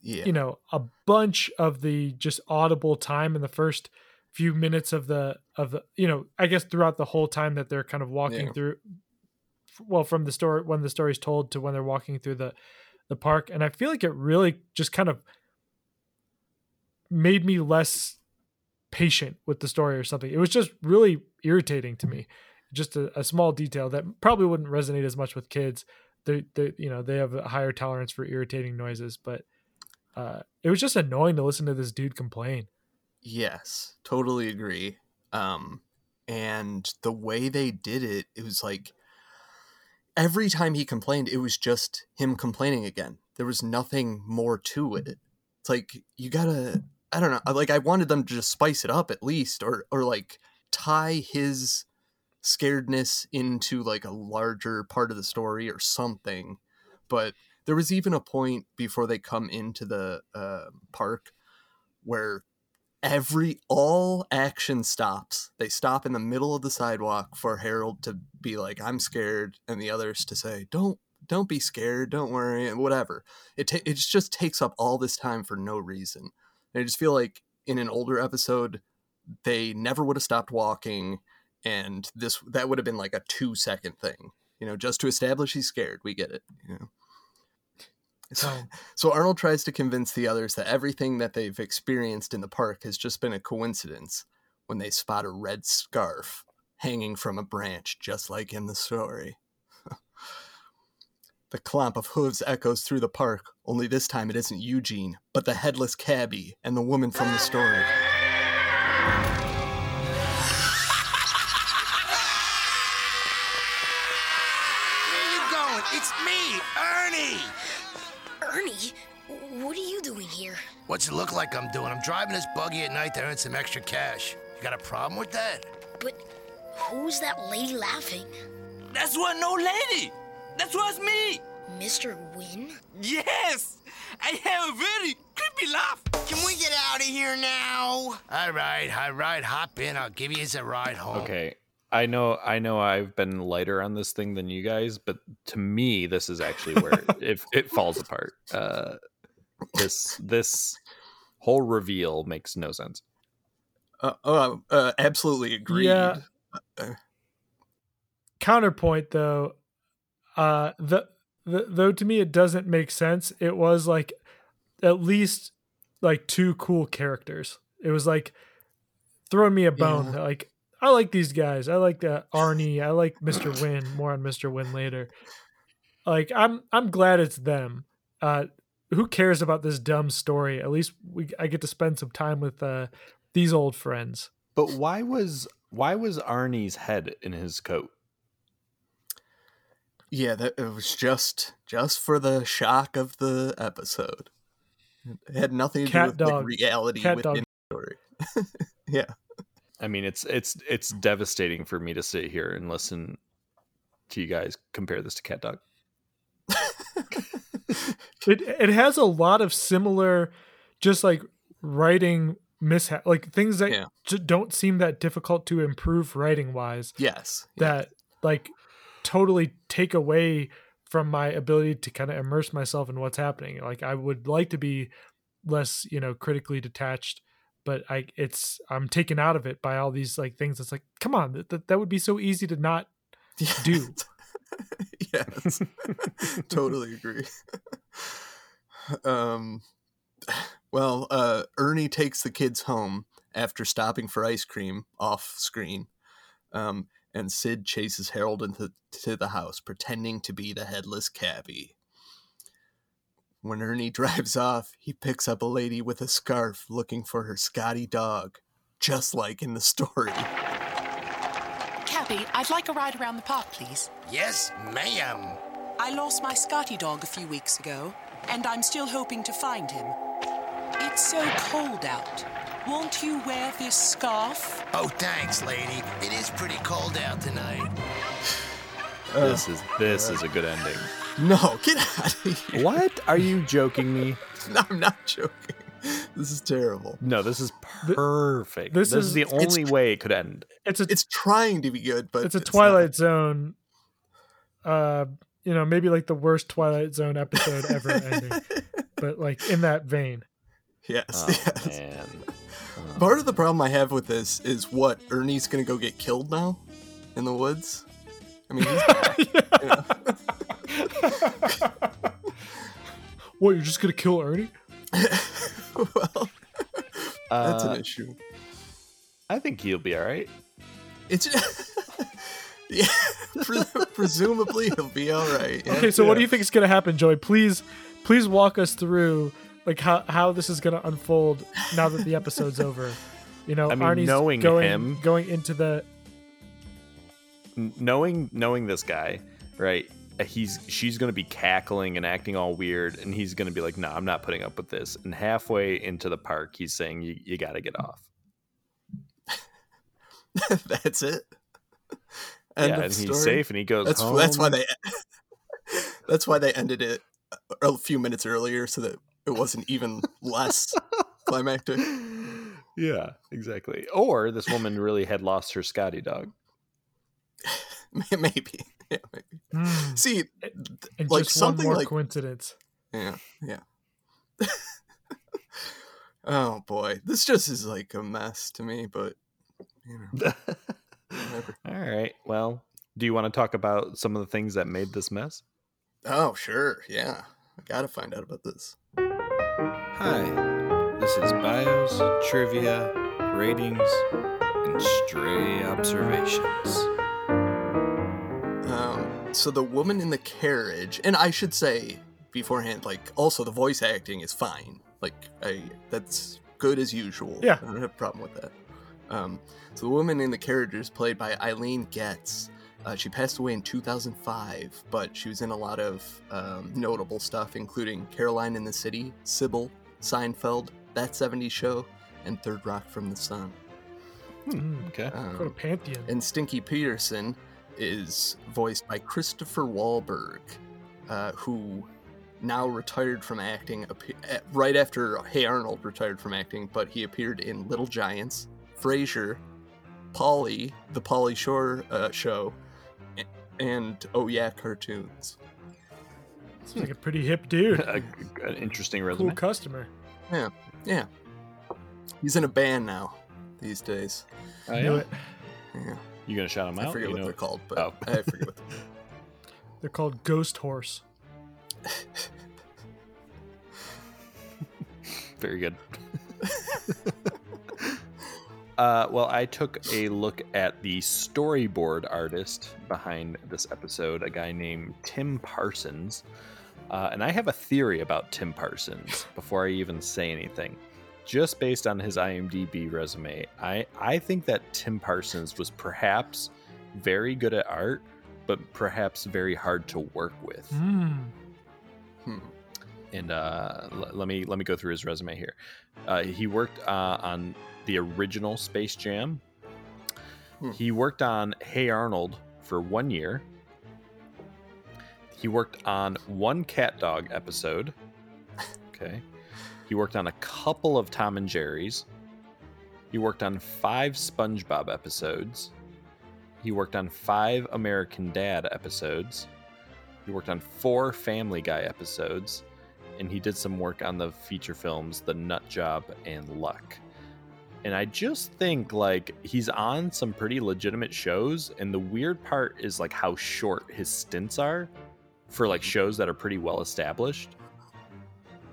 Yeah. you know a bunch of the just audible time in the first few minutes of the of the you know i guess throughout the whole time that they're kind of walking Yeah. through well from the story when the story's told to when they're walking through the the park and i feel like it really just kind of made me less patient with the story or something it was just really irritating to me just a, a small detail that probably wouldn't resonate as much with kids they they you know they have a higher tolerance for irritating noises but uh it was just annoying to listen to this dude complain Yes, totally agree. Um, and the way they did it, it was like every time he complained, it was just him complaining again. There was nothing more to it. It's like you gotta, I don't know, like I wanted them to just spice it up at least, or or like tie his scaredness into like a larger part of the story or something. But there was even a point before they come into the uh, park where every all action stops. They stop in the middle of the sidewalk for Harold to be like, "I'm scared," and the others to say, "Don't, don't be scared. Don't worry," whatever. It ta- it just takes up all this time for no reason. And I just feel like in an older episode, they never would have stopped walking, and this that would have been like a two second thing. You know, just to establish he's scared. We get it. You know. So, so Arnold tries to convince the others that everything that they've experienced in the park has just been a coincidence when they spot a red scarf hanging from a branch, just like in the story. The clomp of hooves echoes through the park, only this time it isn't Eugene, but the headless cabbie and the woman from the story. Where you going? It's me, Ernie. Ernie, what are you doing here? What's it look like I'm doing? I'm driving this buggy at night to earn some extra cash. You got a problem with that? But who's that lady laughing? That's what no lady. That was me. Mr. Wynn? Yes, I have a very creepy laugh. Can we get out of here now? All right, all right, hop in. I'll give you a ride home. Okay. I know I know I've been lighter on this thing than you guys, but to me this is actually where it it falls apart. Uh this this whole reveal makes no sense. Uh, uh, uh, absolutely agreed. Yeah. Uh, counterpoint though Uh, the, the though to me it doesn't make sense. It was like at least like two cool characters. It was like throwing me a bone. Yeah. Like I like these guys. I like uh, Arnie. I like Mr. Win. More on Mr. Win later. Like I'm I'm glad it's them. Uh, who cares about this dumb story? At least we I get to spend some time with uh, these old friends. But why was why was Arnie's head in his coat? Yeah, that it was just just for the shock of the episode. It had nothing to Cat do with dog. like, reality Cat within dog. the story. yeah. I mean, it's it's it's devastating for me to sit here and listen to you guys compare this to CatDog. It it has a lot of similar, just like writing mishap, like things that Yeah. j- don't seem that difficult to improve writing wise. Yes. That like totally take away from my ability to kind of immerse myself in what's happening. Like I would like to be less, you know, critically detached, but I it's I'm taken out of it by all these like things. It's like, come on, that that, that would be so easy to not do. yes. totally agree. um well, uh Ernie takes the kids home after stopping for ice cream off screen. Um and Sid chases Harold into to the house pretending to be the headless cabbie. When Ernie drives off, he picks up a lady with a scarf looking for her Scotty dog, just like in the story. Cappy, I'd like a ride around the park, please. Yes, ma'am. I lost my Scotty dog a few weeks ago, and I'm still hoping to find him. It's so cold out. Won't you wear this scarf? Oh, thanks, lady. It is pretty cold out tonight. this is this is a good ending. No, get out of here. What? Are you joking me? No, I'm not joking. This is terrible. No, this is perfect. this This, is, is- the only way it could end. It's a It's trying to be good, but it's a not. Twilight Zone. Uh, you know, maybe like the worst Twilight Zone episode ever ending, but like in that vein. Yes, Oh, yes. man. Part of the problem I have with this is what Ernie's gonna go get killed now in the woods. I mean, he's back, you know. What? You're just gonna kill Ernie? well, that's Uh, an issue. I think he'll be all right. It's yeah, pre- presumably he'll be all right. yeah. Okay, so what do you think is gonna happen, Joey? Please, please walk us through like how how this is gonna unfold now that the episode's over. You know, I mean, Arnie's knowing going him- going into the knowing knowing this guy, right? uh, He's she's gonna be cackling and acting all weird, and he's gonna be like, "No, I'm not putting up with this." And halfway into the park, he's saying, "You you got to get off." that's it. End yeah, of and he's safe, and he goes. That's that's why they that's why they ended it a few minutes earlier so that it wasn't even less climactic. Yeah, exactly. Or this woman really had lost her Scotty dog. maybe. Yeah, maybe. Hmm. See, and like just something one more like coincidence. yeah, yeah. oh boy, this just is like a mess to me. But you know. All right. Well, do you want to talk about some of the things that made this mess? Oh sure, yeah. I gotta find out about this. Hi, this is bios, trivia, ratings, and stray observations. Um, so the woman in the carriage, and I should say beforehand, like also the voice acting is fine. Like I, that's good as usual. Yeah. I don't have a problem with that. Um, so the woman in the carriage is played by Eileen Getz. Uh, she passed away in 2005, but she was in a lot of um, notable stuff, including Caroline in the City, Sybil, Seinfeld, That 70s Show, and Third Rock from the Sun. Hmm. Okay. Um, Go to Pantheon. and Stinky Peterson is voiced by Christopher Walberg, uh, who now retired from acting uh, right after Hey Arnold retired from acting, but he appeared in Little Giants, Frasier, Pauly, the Pauly Shore uh, show, and Oh Yeah cartoons. Seems like a pretty hip dude. A- an interesting resume. cool customer. Yeah, yeah. He's in a band now these days. Oh, Knew it. Yeah, You gonna shout him I out? I forget You what know- they're called, but Oh. I forget what. They're called Ghost Horse. Very good. uh, well, I took a look at the storyboard artist behind this episode, a guy named Tim Parsons. Uh, and I have a theory about Tim Parsons before I even say anything. Just based on his IMDb resume, I, I think that Tim Parsons was perhaps very good at art, but perhaps very hard to work with Hmm. Hmm. and uh, l- let me let me go through his resume here. Uh, he worked uh, on the original Space Jam. Hmm. He worked on Hey Arnold for one year. He worked on one CatDog episode. Okay. He worked on a couple of Tom and Jerry's. He worked on five SpongeBob episodes. He worked on five American Dad episodes. He worked on four Family Guy episodes, and he did some work on the feature films The Nut Job and Luck. And I just think like he's on some pretty legitimate shows, and the weird part is like how short his stints are for like shows that are pretty well established.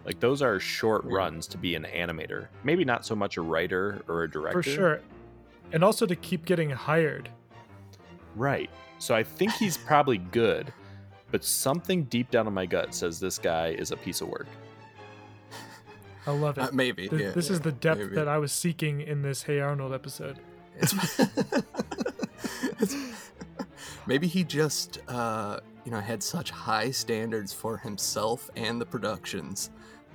Like those are short Yeah. runs to be an animator. Maybe not so much a writer or a director. For sure. And also to keep getting hired. Right. So I think he's probably good, but something deep down in my gut says this guy is a piece of work. I love it. Uh, maybe. Th- yeah, this is the depth maybe. that I was seeking in this Hey Arnold episode. It's- it's- maybe he just, uh, you know, had such high standards for himself and the productions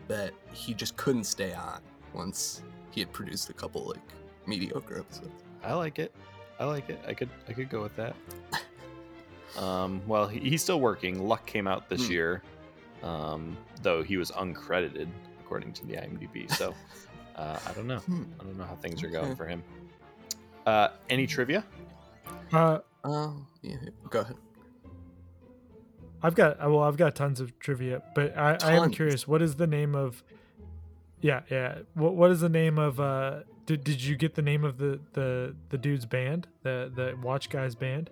that he just couldn't stay on once he had produced a couple like mediocre episodes. I like it. I like it. I could I could go with that. Um, well, he, he's still working. Luck came out this Hmm. year, um, though he was uncredited according to the IMDb. So uh, I don't know. Hmm. I don't know how things are going Okay. for him. Uh, any trivia? Uh, Oh, yeah. Go ahead. I've got uh, well, I've got tons of trivia, but I, I am curious. What is the name of? Yeah, yeah. What what is the name of? uh Did did you get the name of the the the dude's band? The the Watch Guys band?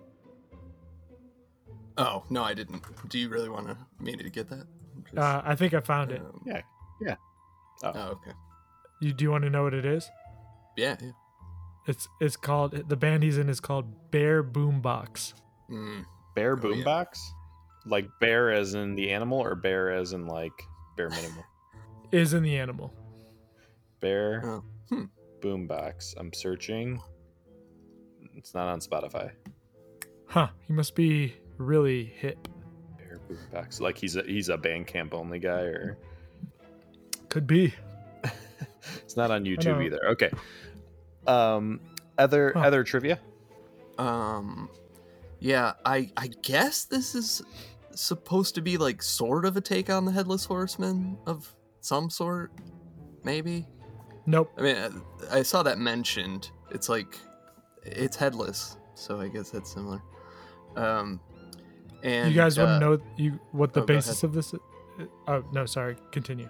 Oh no, I didn't. Do you really want to me to get that? Just, Uh, I think I found it. um, Yeah. Yeah. Oh, okay. You do you want to know what it is? Yeah. yeah. It's it's called the band he's in is called Bear Boombox. Mm. Bear Oh, yeah. Boombox? Like bear as in the animal, or bear as in like bare minimum? Is in the animal. Bear Oh. Hmm. boombox. I'm searching. It's not on Spotify. Huh? He must be really hip. Bear boombox. Like he's a he's a Bandcamp only guy, or Could be. it's not on. YouTube either. Okay. Um. Other Huh. other trivia. Um, yeah, I I guess this is supposed to be like sort of a take on the headless horseman of some sort, maybe. Nope. I mean, uh, I saw that mentioned. It's like it's headless, so I guess that's similar. Um, and you guys want uh, to know you what the oh, basis of this? Is? Oh no, sorry. Continue.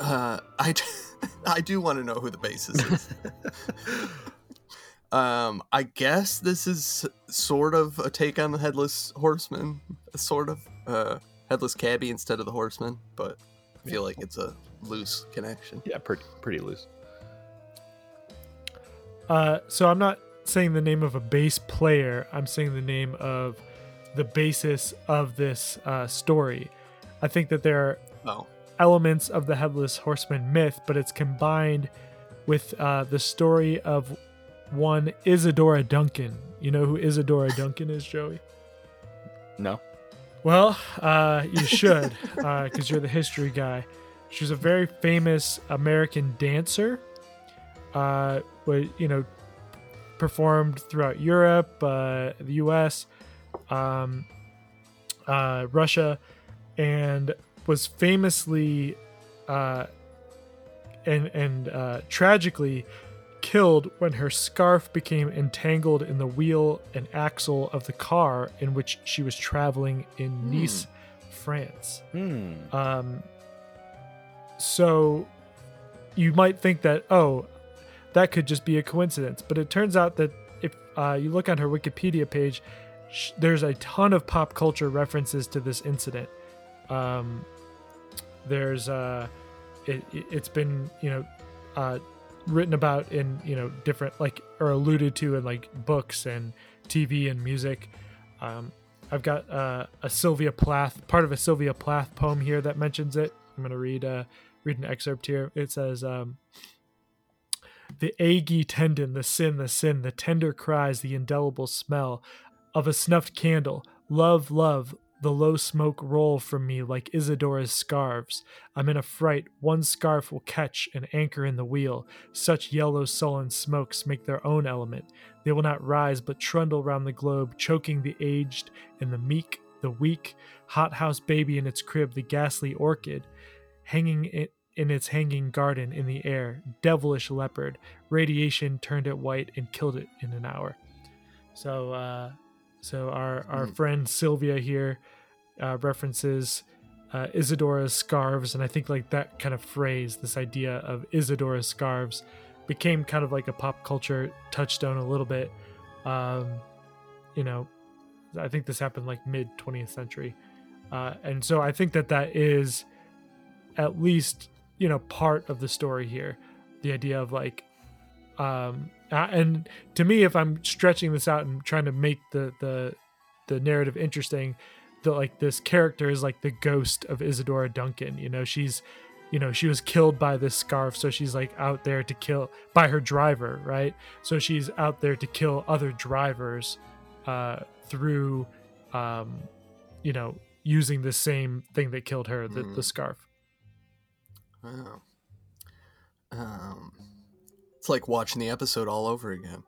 Uh, I, d- I do want to know who the basis is. um, I guess this is sort of a take on the headless horseman, sort of uh, headless cabbie instead of the horseman, but I feel like it's a loose connection. Yeah, pretty pretty loose. Uh, so I'm not saying the name of a bass player. I'm saying the name of the basis of this uh, story. I think that there are Oh, elements of the headless horseman myth, but it's combined with uh, the story of one Isadora Duncan. You know who Isadora Duncan is, Joey? No. Well, uh, you should, uh, because you're the history guy. She was a very famous American dancer. Uh, but you know, performed throughout Europe, uh, the U.S., um, uh, Russia, and was famously uh, and and uh, tragically killed when her scarf became entangled in the wheel and axle of the car in which she was traveling in Nice, France. Hmm. Um, so you might think that oh, that could just be a coincidence, but it turns out that if uh, you look on her Wikipedia page, sh- there's a ton of pop culture references to this incident. Um, there's uh, it, it- it's been you know uh, written about in you know different like or alluded to in like books and TV and music. Um, I've got uh, a Sylvia Plath part of a Sylvia Plath poem here that mentions it. I'm gonna read uh, read an excerpt here. It says. Um, the aggy tendon, the sin, the sin, the tender cries, the indelible smell of a snuffed candle. Love, love, the low smoke roll from me like Isadora's scarves. I'm in a fright. One scarf will catch and anchor in the wheel. Such yellow, sullen smokes make their own element. They will not rise, but trundle round the globe, choking the aged and the meek, the weak. Hothouse baby in its crib, the ghastly orchid, hanging it in its hanging garden in the air. Devilish leopard. Radiation turned it white and killed it in an hour. So, uh, so our our Hmm. friend Sylvia here uh, references uh, Isadora's scarves, and I think like that kind of phrase, this idea of Isadora's scarves, became kind of like a pop culture touchstone a little bit. Um, you know, I think this happened like mid 20th century, uh, and so I think that that is at least you know part of the story here, the idea of like um uh, and to me if i'm stretching this out and trying to make the the the narrative interesting that like this character is like the ghost of isadora duncan you know she's you know she was killed by this scarf so she's like out there to kill by her driver right so she's out there to kill other drivers uh through um you know using the same thing that killed her the, the Mm. scarf Wow. Um, it's like watching the episode all over again.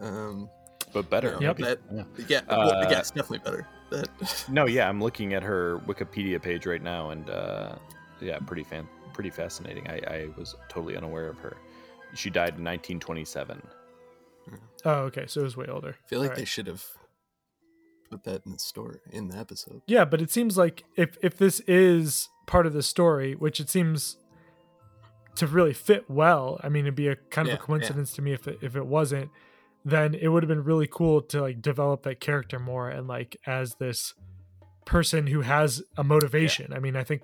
Um, but better. you know, maybe. that- Yeah. yeah, well, Uh, yeah, it's definitely better. That, No, yeah, I'm looking at her Wikipedia page right now, and uh, yeah, pretty fan, pretty fascinating. I, I was totally unaware of her. She died in 1927. oh okay so it was way older I feel like All they should have put that in the story in the episode. Yeah, but it seems like if if this is part of the story, which it seems to really fit well, I mean, it'd be a kind of yeah. a coincidence to me if it, if it wasn't. Then it would have been really cool to like develop that character more and like as this person who has a motivation. I mean, I think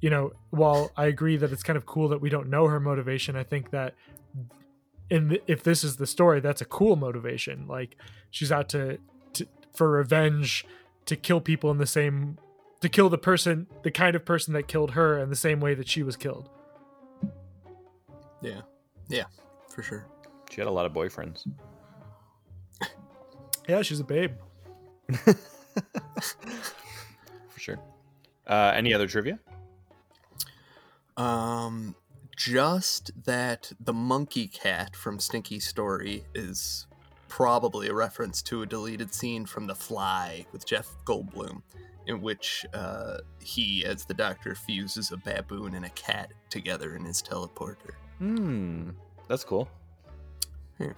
you know, while I agree that it's kind of cool that we don't know her motivation, I think that in the, if this is the story, that's a cool motivation. Like she's out to, to for revenge to kill people in the same to kill the person the kind of person that killed her in the same way that she was killed. Yeah, yeah, for sure. She had a lot of boyfriends. Yeah, she's a babe. For sure. Uh, any other trivia? Um, just that the monkey cat from Stinky Story is probably a reference to a deleted scene from The Fly with Jeff Goldblum, in which uh, he, as the doctor, fuses a baboon and a cat together in his teleporter. Hmm, that's cool. Yeah.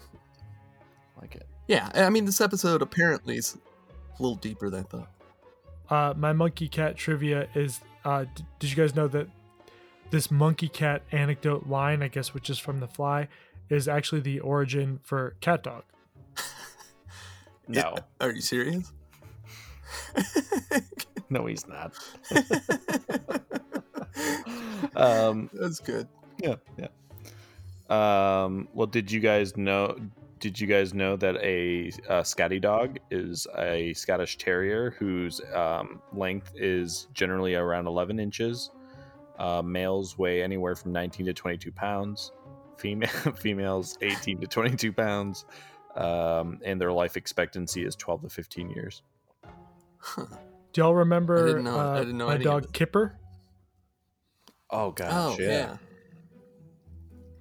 Like it. Yeah, I mean, this episode apparently is a little deeper than I thought. Uh, my monkey cat trivia is: uh, d- Did you guys know that this monkey cat anecdote line, I guess, which is from The Fly, is actually the origin for CatDog? No, Are you serious? no, he's not. um, That's good. yeah, yeah. Um, well, did you guys know? Did you guys know that a, uh Scotty dog is a Scottish Terrier whose um, length is generally around 11 inches? Uh, males weigh anywhere from 19 to 22 pounds. Female females 18 to 22 pounds, um, and their life expectancy is 12 to 15 years. Huh. Do y'all remember didn't know- I uh, didn't know my dog. Kipper? Oh gosh, Oh, yeah. yeah.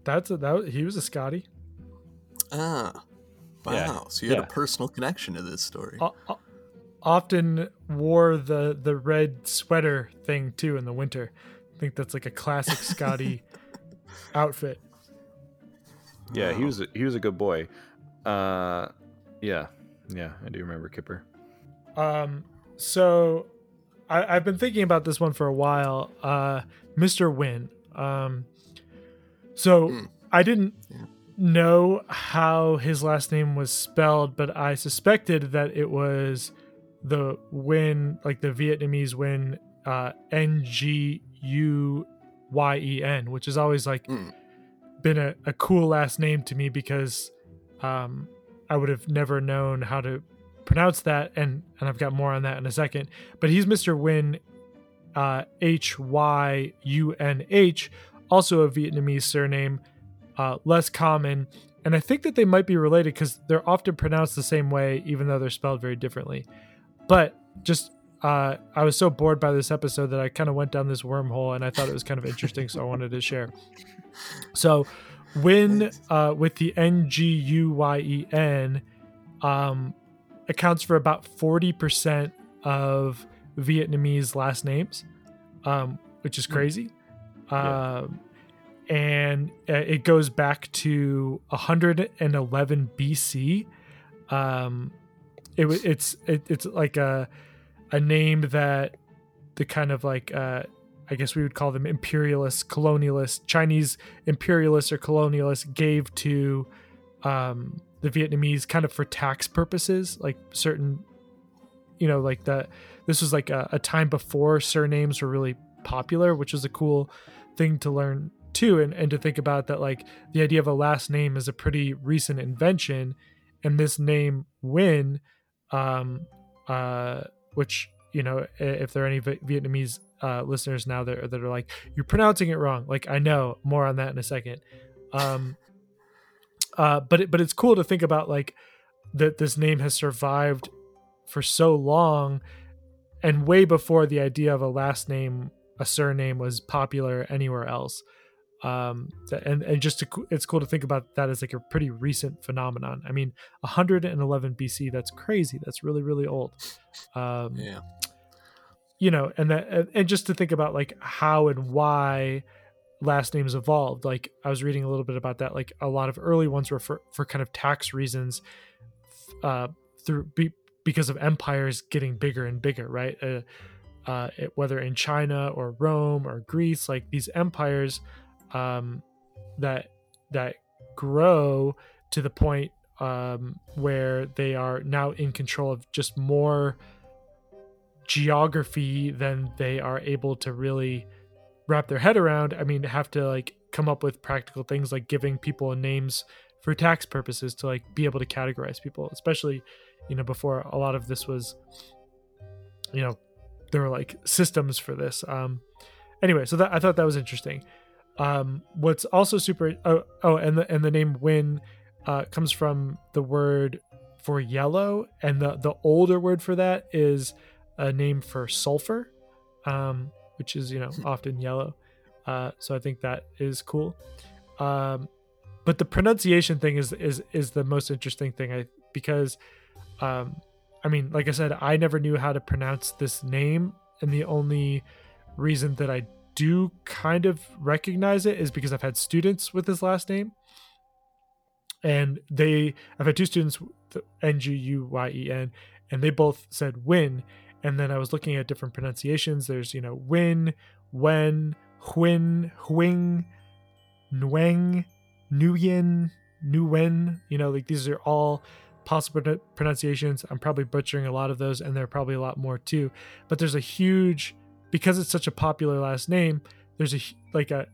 That's a, that. was- He was a Scotty. Ah. Wow. Yeah, So you had yeah. a personal connection to this story. O- o- often wore the the red sweater thing too in the winter. I think that's like a classic Scotty outfit. Yeah, he was a, he was a good boy. Uh, yeah, yeah, I do remember Kipper. Um, so I, I've been thinking about this one for a while. Uh, Mr. Win. Um, so Hmm. I didn't. Yeah. know how his last name was spelled, but I suspected that it was the Win, like the Vietnamese Win, uh, N G U Y E N, which is always like been a, a cool last name to me because um, I would have never known how to pronounce that, and and I've got more on that in a second. But he's Mr. Win, uh, H Y U N H, also a Vietnamese surname, uh, less common, and I think that they might be related because they're often pronounced the same way, even though they're spelled very differently. But just uh, I was so bored by this episode that I kind of went down this wormhole, and I thought it was kind of interesting, so I wanted to share. So, Win uh, with the N G U Y E N um, accounts for about 40% of Vietnamese last names, um, which is crazy. Um, and uh, it goes back to 111 BC. Um, it it's it, it's like a a name that the kind of like uh, I guess we would call them imperialists, colonialists, Chinese imperialists or colonialists gave to um, the Vietnamese kind of for tax purposes, like certain, you know, like that. This was like a, a time before surnames were really popular, which was a cool thing to learn too, and, and to think about that like the idea of a last name is a pretty recent invention, and this name Win, um, uh, which you know, if there are any Vi- Vietnamese uh, listeners now that are, that are like, you're pronouncing it wrong. Like I know more on that in a second. Um, uh, but it, but it's cool to think about like that this name has survived for so long, and way before the idea of a last name, a surname was popular anywhere else. Um, and and just to, it's cool to think about that as like a pretty recent phenomenon. I mean, 111 BC. That's crazy. That's really really old. Um, Yeah. you know and that and- just to think about like how and why last names evolved like i was reading a little bit about that like a lot of early ones were for, for kind of tax reasons uh through be, because of empires getting bigger and bigger right uh, uh it, whether in china or rome or greece like these empires um that that grow to the point um where they are now in control of just more geography than they are able to really wrap their head around. I mean have to like come up with practical things like giving people names for tax purposes to like be able to categorize people especially you know before a lot of this was you know there were like systems for this um anyway so that i thought that was interesting. Um what's also super oh, oh and the and the name win uh comes from the word for yellow and the the older word for that is a name for sulfur um which is you know often yellow uh so i think that is cool. Um but the pronunciation thing is is is the most interesting thing i because um i mean like i said i never knew how to pronounce this name and the only reason that i do kind of recognize it is because i've had students with his last name. And they i've had two students the n-g-u-y-e-n and they both said win. And then i was looking at different pronunciations. There's you know win when huin huing nguyen nguyen nguyen you know like these are all possible pronunciations. I'm probably butchering a lot of those and there are probably a lot more too. But there's a huge because it's such a popular last name there's a like a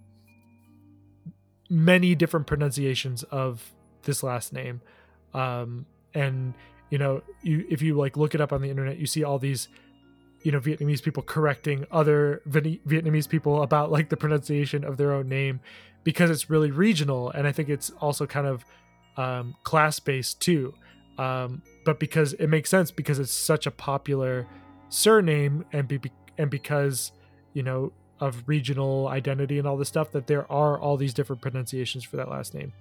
many different pronunciations of this last name. Um and you know you if you like look it up on the internet you see all these you know vietnamese people correcting other vietnamese people about like the pronunciation of their own name because it's really regional and i think it's also kind of um, class based too um, but because it makes sense because it's such a popular surname and be, and because you know of regional identity and all this stuff that there are all these different pronunciations for that last name.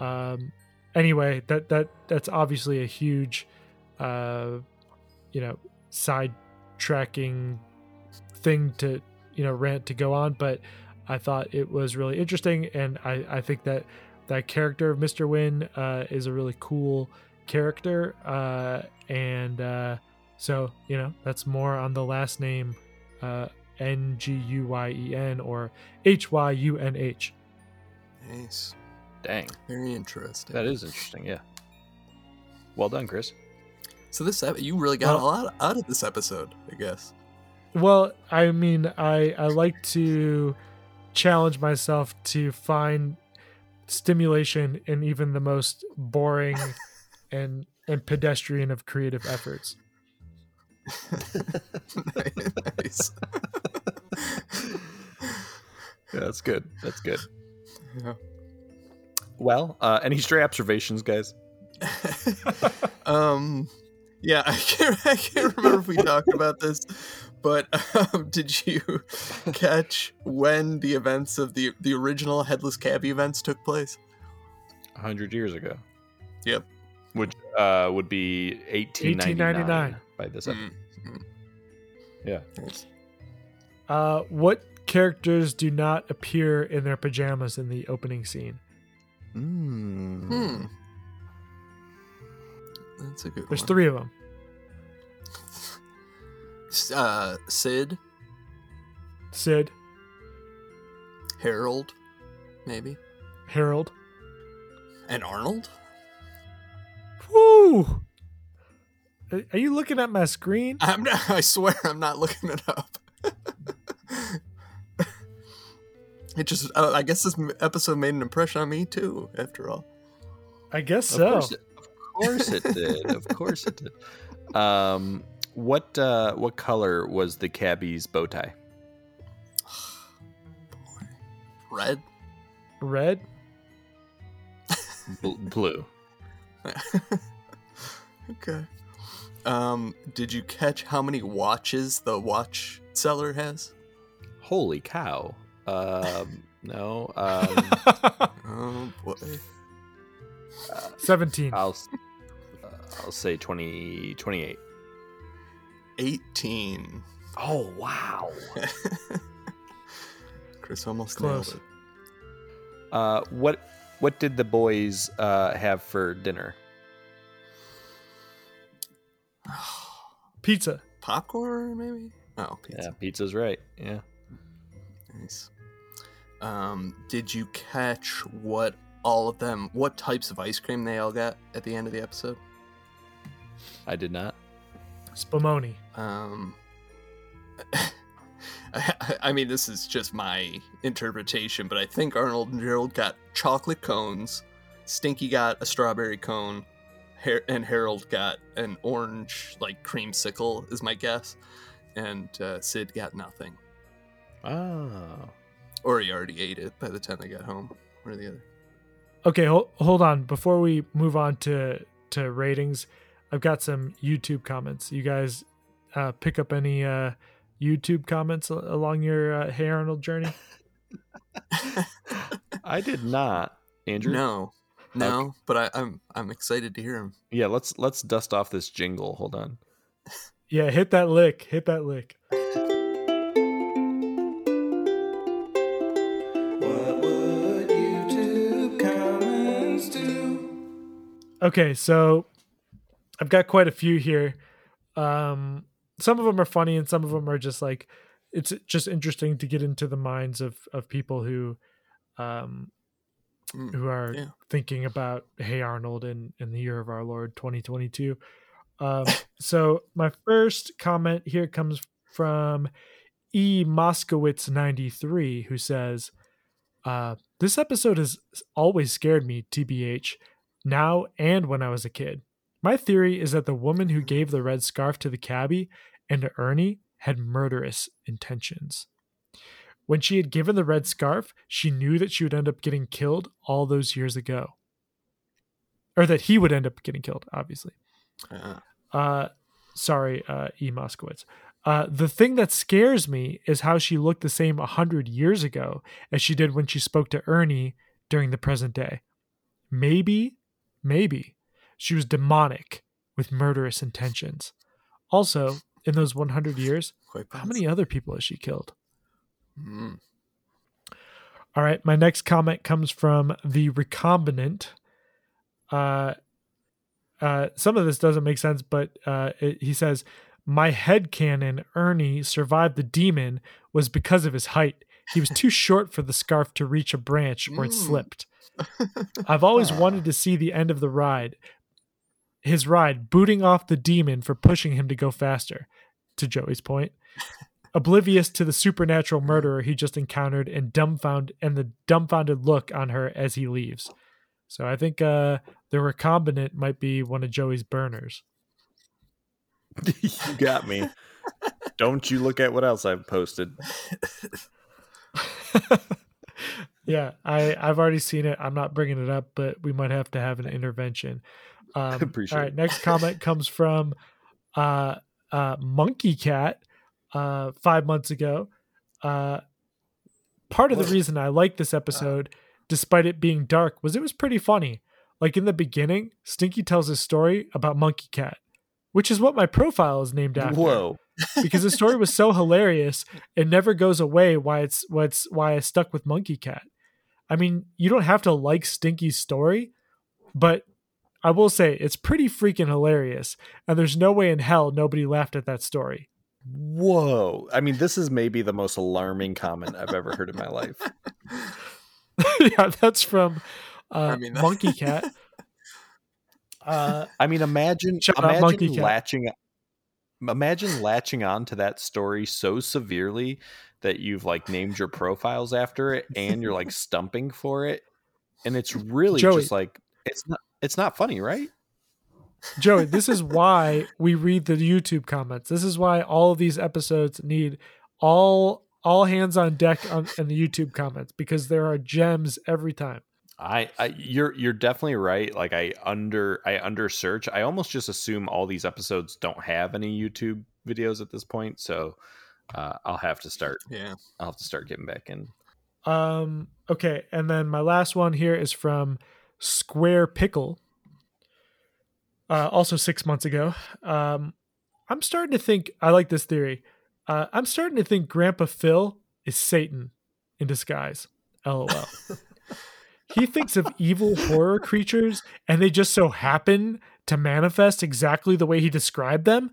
Um anyway that that that's obviously a huge uh you know side tracking thing to you know rant to go on but i thought it was really interesting and i i think that that character of mr win uh is a really cool character uh and uh so you know that's more on the last name uh n g u y e n or h y u n h Nice. dang. Very interesting. That is interesting. Yeah. Well done, Chris. So this you really got Well- a lot out of this episode, I guess. Well, I mean, I I like to challenge myself to find stimulation in even the most boring and and pedestrian of creative efforts. nice. Yeah, that's good. That's good. Yeah. Well, uh, any stray observations, guys? um, yeah, I can't, I can't remember if we talked about this, but um, did you catch when the events of the the original Headless Cabby events took place? A hundred years ago, Yep. Which uh, would be 1899, 1899. by this episode. Mm. Yeah. Uh, what characters do not appear in their pajamas in the opening scene? Mm. Hmm. That's a good There's one. three of them. Uh, Sid, Sid, Harold, maybe, Harold. and Arnold. Woo! Are are you looking at my screen? I'm not, I swear I'm not looking it up. it just uh, I guess this episode made an impression on me too. After all, I guess Of so. course, it, of course it did. Of course it did. Um, what uh, what color was the cabbie's bow tie? red. Red. Bl- blue. okay. Um, did you catch how many watches the watch seller has? Holy cow! Um, no. Um, Oh boy. Seventeen. I'll uh, I'll say 20, 28. 18. Oh wow! Chris almost Close. nailed it. Uh, what what did the boys uh, have for dinner? Pizza. Popcorn, maybe? Oh, pizza. Yeah, pizza's right. Yeah. Nice. Um, did you catch what all of them, what types of ice cream they all got at the end of the episode? I did not. Spumoni. Um, I, I mean, this is just my interpretation, but I think Arnold and Gerald got chocolate cones, Stinky got a strawberry cone, Har- and Harold got an orange, like creamsicle, is my guess, and uh, Sid got nothing. Oh. Or he already ate it by the time they got home, one or the other. Okay, hold, hold on. Before we move on to to ratings, I've got some YouTube comments. You guys uh, pick up any uh, YouTube comments along your uh, Hey Arnold journey? I did not, Andrew. No, no, but I, I'm I'm excited to hear him. Yeah, let's let's dust off this jingle. Hold on. Yeah, hit that lick. Hit that lick. What would YouTube comments do? Okay, so I've got quite a few here. Um, some of them are funny, and some of them are just like it's just interesting to get into the minds of of people who, um, Mm, who are yeah. thinking about Hey Arnold in in the year of our Lord 2022. Um, so my first comment here comes from E Moskowitz 93 who says, uh, "This episode has always scared me, tbh, now and when I was a kid. My theory is that the woman who gave the red scarf to the cabbie and to Ernie had murderous intentions." When she had given the red scarf, she knew that she would end up getting killed all those years ago. Or that he would end up getting killed, obviously. Uh, Uh, sorry, uh, E. Moskowitz. Uh, the thing that scares me is how she looked the same a hundred years ago as she did when she spoke to Ernie during the present day. Maybe, maybe she was demonic with murderous intentions. Also, in those 100 years, how many other people has she killed? Mm. All right, my next comment comes from the recombinant. Uh, uh, some of this doesn't make sense, but uh, it, he says, "My head canon Ernie survived the demon was because of his height. he was too short for the scarf to reach a branch or it Mm. slipped. I've always wanted to see the end of the ride. His ride booting off the demon for pushing him to go faster, to Joey's point. Oblivious to the supernatural murderer he just encountered and dumbfound and the dumbfounded look on her as he leaves. So I think uh the recombinant might be one of Joey's burners. you got me. Don't you look at what else I've posted. yeah, I I've already seen it. I'm not bringing it up, but we might have to have an intervention. Um, Appreciate all right, it. next comment comes from uh, uh, Monkey Cat uh, five months ago. Uh, part of the reason I like this episode, despite it being dark, was it was pretty funny. Like in the beginning, Stinky tells his story about Monkey Cat, which is what my profile is named after Whoa. because the story was so hilarious it never goes away why it's what's why i stuck with monkey cat i mean you don't have to like stinky's story but i will say it's pretty freaking hilarious and there's no way in hell nobody laughed at that story Whoa. I mean, this is maybe the most alarming comment I've ever heard in my life. yeah that's from uh, I mean, that- monkey cat uh, I mean, imagine Shout out imagine Monkey Cat. latching imagine latching on to that story so severely that you've like named your profiles after it and you're like stumping for it and it's really Joey. just like it's not it's not funny, right? Joey, this is why we read the YouTube comments. This is why all of these episodes need all all hands on deck on in the YouTube comments because there are gems every time. I, I you're you're definitely right. Like I under I under search. I almost just assume all these episodes don't have any YouTube videos at this point. So uh, I'll have to start. Yeah. I'll have to start getting back in. Um okay, and then my last one here is from Square Pickle. Uh, also six months ago. Um, I'm starting to think I like this theory. Uh, I'm starting to think Grandpa Phil is Satan in disguise. LOL. he thinks of evil horror creatures and they just so happen to manifest exactly the way he described them.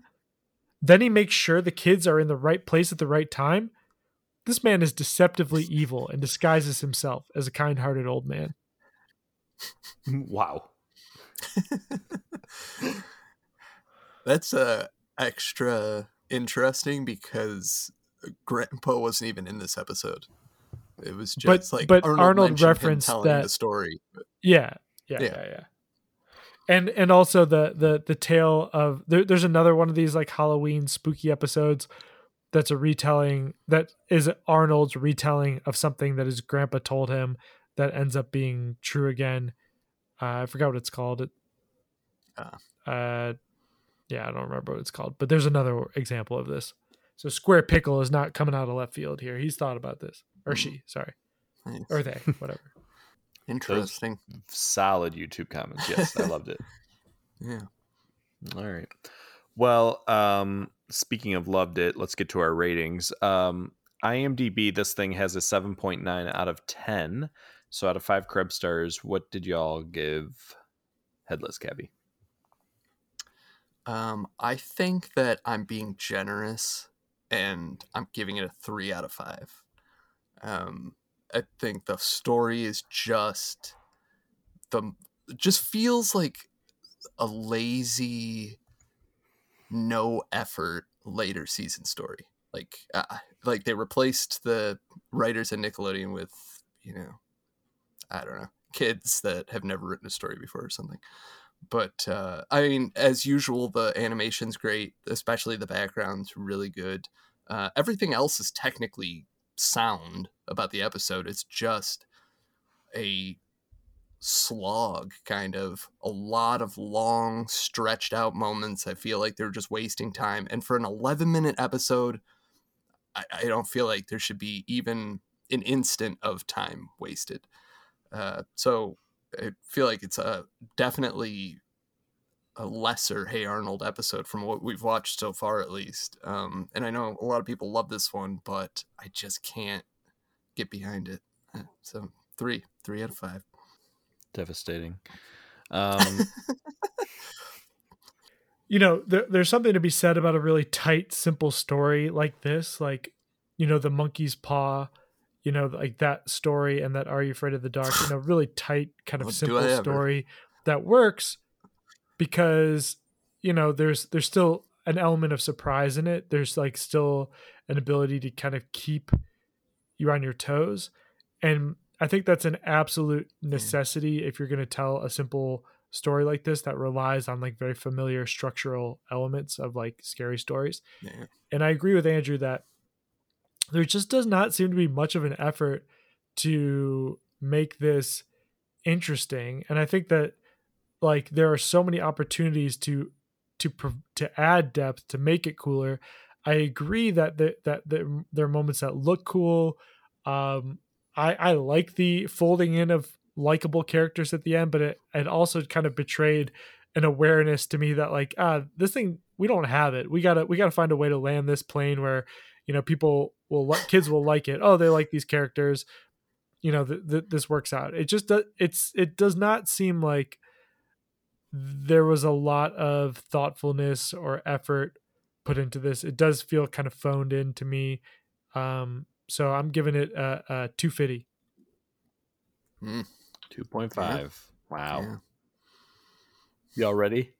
Then he makes sure the kids are in the right place at the right time. This man is deceptively evil and disguises himself as a kind hearted old man. Wow. That's uh extra interesting because Grandpa wasn't even in this episode. It was But- just like but Arnold mentioned him referenced telling that- the story. But Yeah, yeah, Yeah. yeah, yeah. And and also the the the tale of there, there's another one of these like Halloween spooky episodes that's a retelling that is Arnold's retelling of something that his grandpa told him that ends up being true again. Uh, I forgot what it's called. It, Ah. uh, yeah, I don't remember what it's called. But there's another example of this. So Square Pickle is not coming out of left field here. He's thought about this, or she, sorry, nice. or they, whatever. interesting. Solid YouTube comments. Yes, I loved it. Yeah. All right. Well, um, speaking of loved it, let's get to our ratings. Um, IMDb, this thing has a 7.9 out of 10. So out of five Krebs stars, what did y'all give Headless Cabbie? Um, I think that I'm being generous and I'm giving it a three out of five. Um, I think the story is just the just feels like a lazy, no effort later season story. Like, uh, like they replaced the writers at Nickelodeon with, you know, I don't know, kids that have never written a story before or something but uh, I mean, as usual, the animation's great, especially the background's really good. Uh, everything else is technically sound about the episode. It's just a slog, kind of a lot of long, stretched out moments. I feel like they're just wasting time. And for an 11 minute episode, I, I don't feel like there should be even an instant of time wasted. Uh, so I feel like it's a definitely a lesser Hey Arnold episode from what we've watched so far, at least. Um, and I know a lot of people love this one, but I just can't get behind it. Uh, So three, three out of five. Devastating. Um, you know there, there's something to be said about a really tight simple story like this like you know the monkey's paw you know, like that story and that Are You Afraid of the Dark, you know, really tight, kind of Well, simple story that works because you know there's there's still an element of surprise in it. There's like still an ability to kind of keep you on your toes, and I think that's an absolute necessity if you're going to tell a simple story like this that relies on like very familiar structural elements of like scary stories. Yeah. And I agree with Andrew that there just does not seem to be much of an effort to make this interesting. And I think that like there are so many opportunities to to to add depth to make it cooler. I agree that the, that the, there are moments that look cool. Um, I I like the folding in of likable characters at the end, but it it also kind of betrayed an awareness to me that like ah this thing we don't have it. We gotta we gotta find a way to land this plane where you know people will like kids will like it. Oh, they like these characters. You know, th- th- this works out. It just does. It's it does not seem like there was a lot of thoughtfulness or effort put into this. It does feel kind of phoned in to me. Um, so I'm giving it a, a 250. Mm. 2.5. Wow. Yeah. Y'all ready?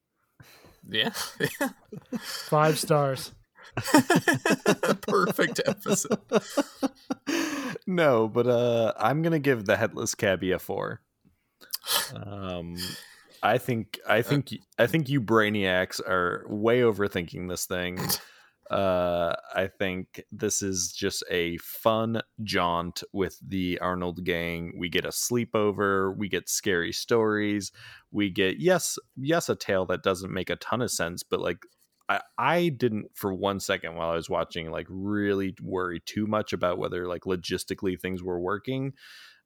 Yeah. Five stars. Perfect episode. no, but uh I'm gonna give the headless cabbie a four. Um I think I think I think you brainiacs are way overthinking this thing. Uh I think this is just a fun jaunt with the Arnold gang. We get a sleepover, we get scary stories, we get yes, yes, a tale that doesn't make a ton of sense, but like I, I didn't for one second while I was watching like really worry too much about whether like logistically things were working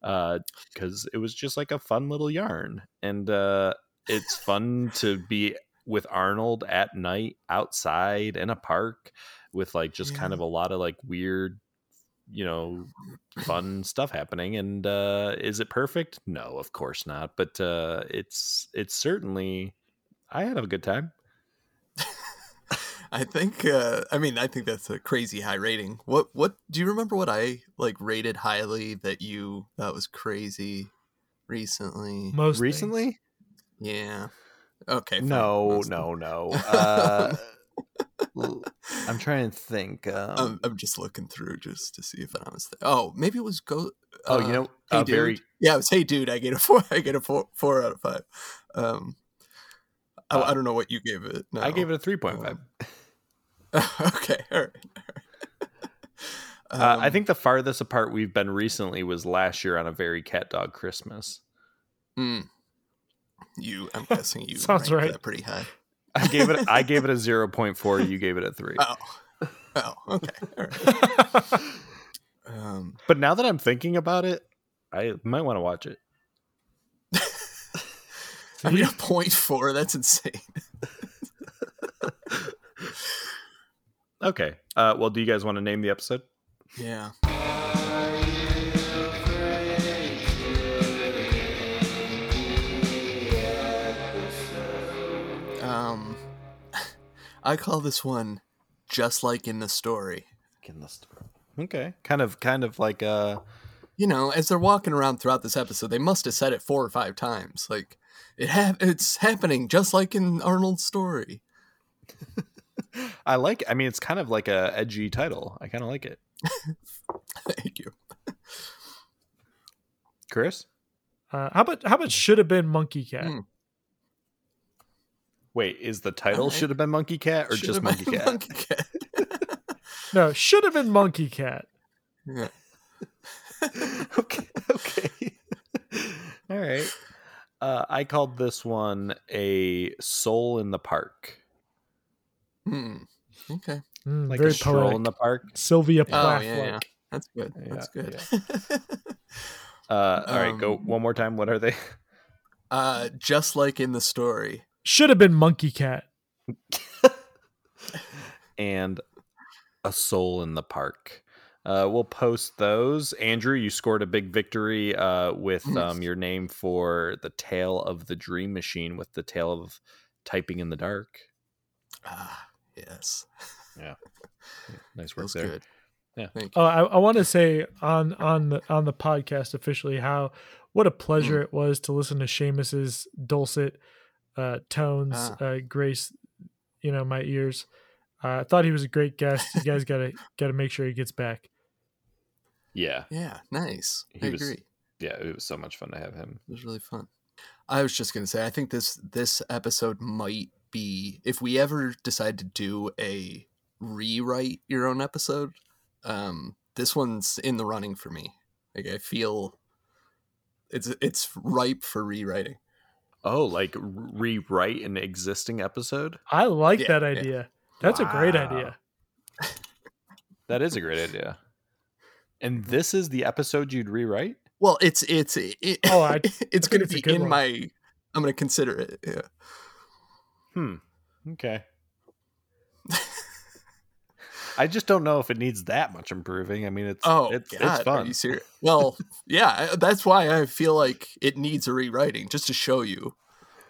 uh because it was just like a fun little yarn and uh it's fun to be with Arnold at night outside in a park with like just kind of a lot of like weird you know fun stuff happening and uh is it perfect? No of course not but uh it's it's certainly i had a good time I think uh I mean I think that's a crazy high rating. What what do you remember what I like rated highly that you thought was crazy recently? Most things. recently Yeah. Okay. no Most- no no uh l- i'm trying to think um, I'm, I'm just looking through just to see if I was there. Oh, maybe it was go. oh you uh, know Hey a dude. very Yeah, it was hey dude. I get a four. I get a four. Four out of five. Um, I, I don't know what you gave it. Uh, i gave it a 3.5 Um, okay. All right. uh, i Um, think the farthest apart we've been recently was last year on a very cat dog christmas mm, you. I'm guessing you Sounds ranked right. that pretty high. i gave it i gave it a 0.4 you gave it a 3 Oh. Oh. Okay. All right. Um, but now that i'm thinking about it i might want to watch it I mean, a point four. That's insane. okay uh well do you guys want to name the episode Yeah. Um, I call this one just like in the story. in the story okay kind of kind of like uh You know, as they're walking around throughout this episode, they must have said it four or five times. Like it ha- it's happening just like in Arnold's story. I like. I mean, it's kind of like a edgy title. I kind of like it. Thank you. Chris, Uh, how about how about should have been Monkey Cat? Hmm. wait, is the title Alright. should have been Monkey Cat or Should've just Monkey Cat? Monkey Cat. No, should have been Monkey Cat. Yeah. okay, okay, all right. Uh, I called this one a soul in the park, Hmm. Okay. Mm, like very a stroll in the park. Sylvia Oh yeah, yeah. That's good. That's Yeah, good. Uh, all right, go Um, one more time. What are they? uh, just like in the story. Should have been Monkey Cat. and a soul in the park. Uh, we'll post those. Andrew, you scored a big victory uh, with um, your name for the tale of the dream machine with the tale of typing in the dark. Ah, yes. Yeah. nice work Feels there. good. Yeah. Thank Oh, I, I want to say on on the on the podcast officially how what a pleasure it was to listen to Seamus's dulcet uh, tones Ah. uh, grace, you know, my ears. Uh, I thought he was a great guest. You guys gotta gotta make sure he gets back. Yeah. Yeah, nice. He I was- agree. Yeah, it was so much fun to have him. It was really fun. I was just gonna say, I think this this episode might be if we ever decide to do a rewrite your own episode, um, this one's in the running for me. Like I feel it's it's ripe for rewriting. Oh, like rewrite an existing episode? I like Yeah, that yeah. idea. That's a great idea. That is a great idea. And this is the episode you'd rewrite? Well, it's it's it, Oh, I- it's I gonna it's be good in one. my. I'm gonna consider it. Yeah. Hmm. Okay. I just don't know if it needs that much improving. I mean, it's Oh, it's, God, it's Are fun. you serious? Well, yeah, that's why I feel like it needs a rewriting, just to show you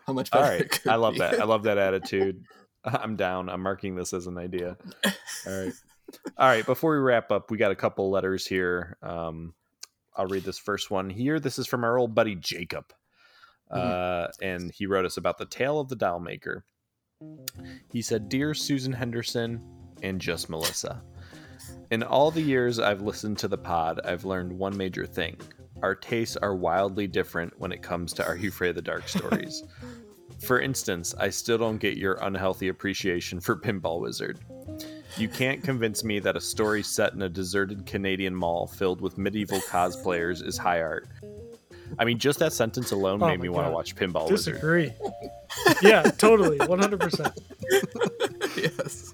how much better. right, it could I love be. that. I love that attitude. I'm down. I'm marking this as an idea. All right. All right. Before we wrap up, we got a couple letters here. Um, I'll read this first one here. This is from our old buddy Jacob, uh, and he wrote us about the tale of the doll maker. He said, "Dear Susan Henderson and just Melissa." In all the years I've listened to the pod, I've learned one major thing. Our tastes are wildly different when it comes to Are You Afraid of the Dark stories. For instance, I still don't get your unhealthy appreciation for Pinball Wizard. You can't convince me that a story set in a deserted Canadian mall filled with medieval cosplayers is high art. I mean, just that sentence alone Oh made my me want to watch Pinball Wizard. Disagree. yeah, totally, one hundred percent. yes.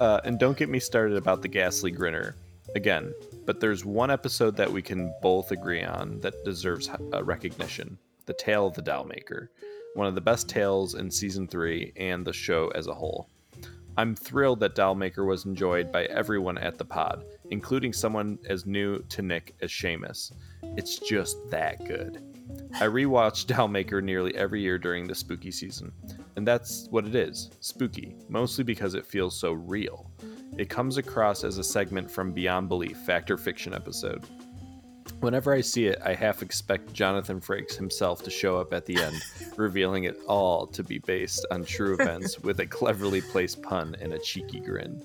Uh, and don't get me started about the ghastly grinner. Again, but there's one episode that we can both agree on that deserves uh, recognition The Tale of the Doll Maker. One of the best tales in season three and the show as a whole. I'm thrilled that Dollmaker was enjoyed by everyone at the pod, including someone as new to Nick as Seamus. It's just that good. I rewatch Dollmaker nearly every year during the spooky season, and that's what it is spooky, mostly because it feels so real. It comes across as a segment from Beyond Belief, Fact or Fiction episode. Whenever I see it, I half expect Jonathan Frakes himself to show up at the end, revealing it all to be based on true events with a cleverly placed pun and a cheeky grin.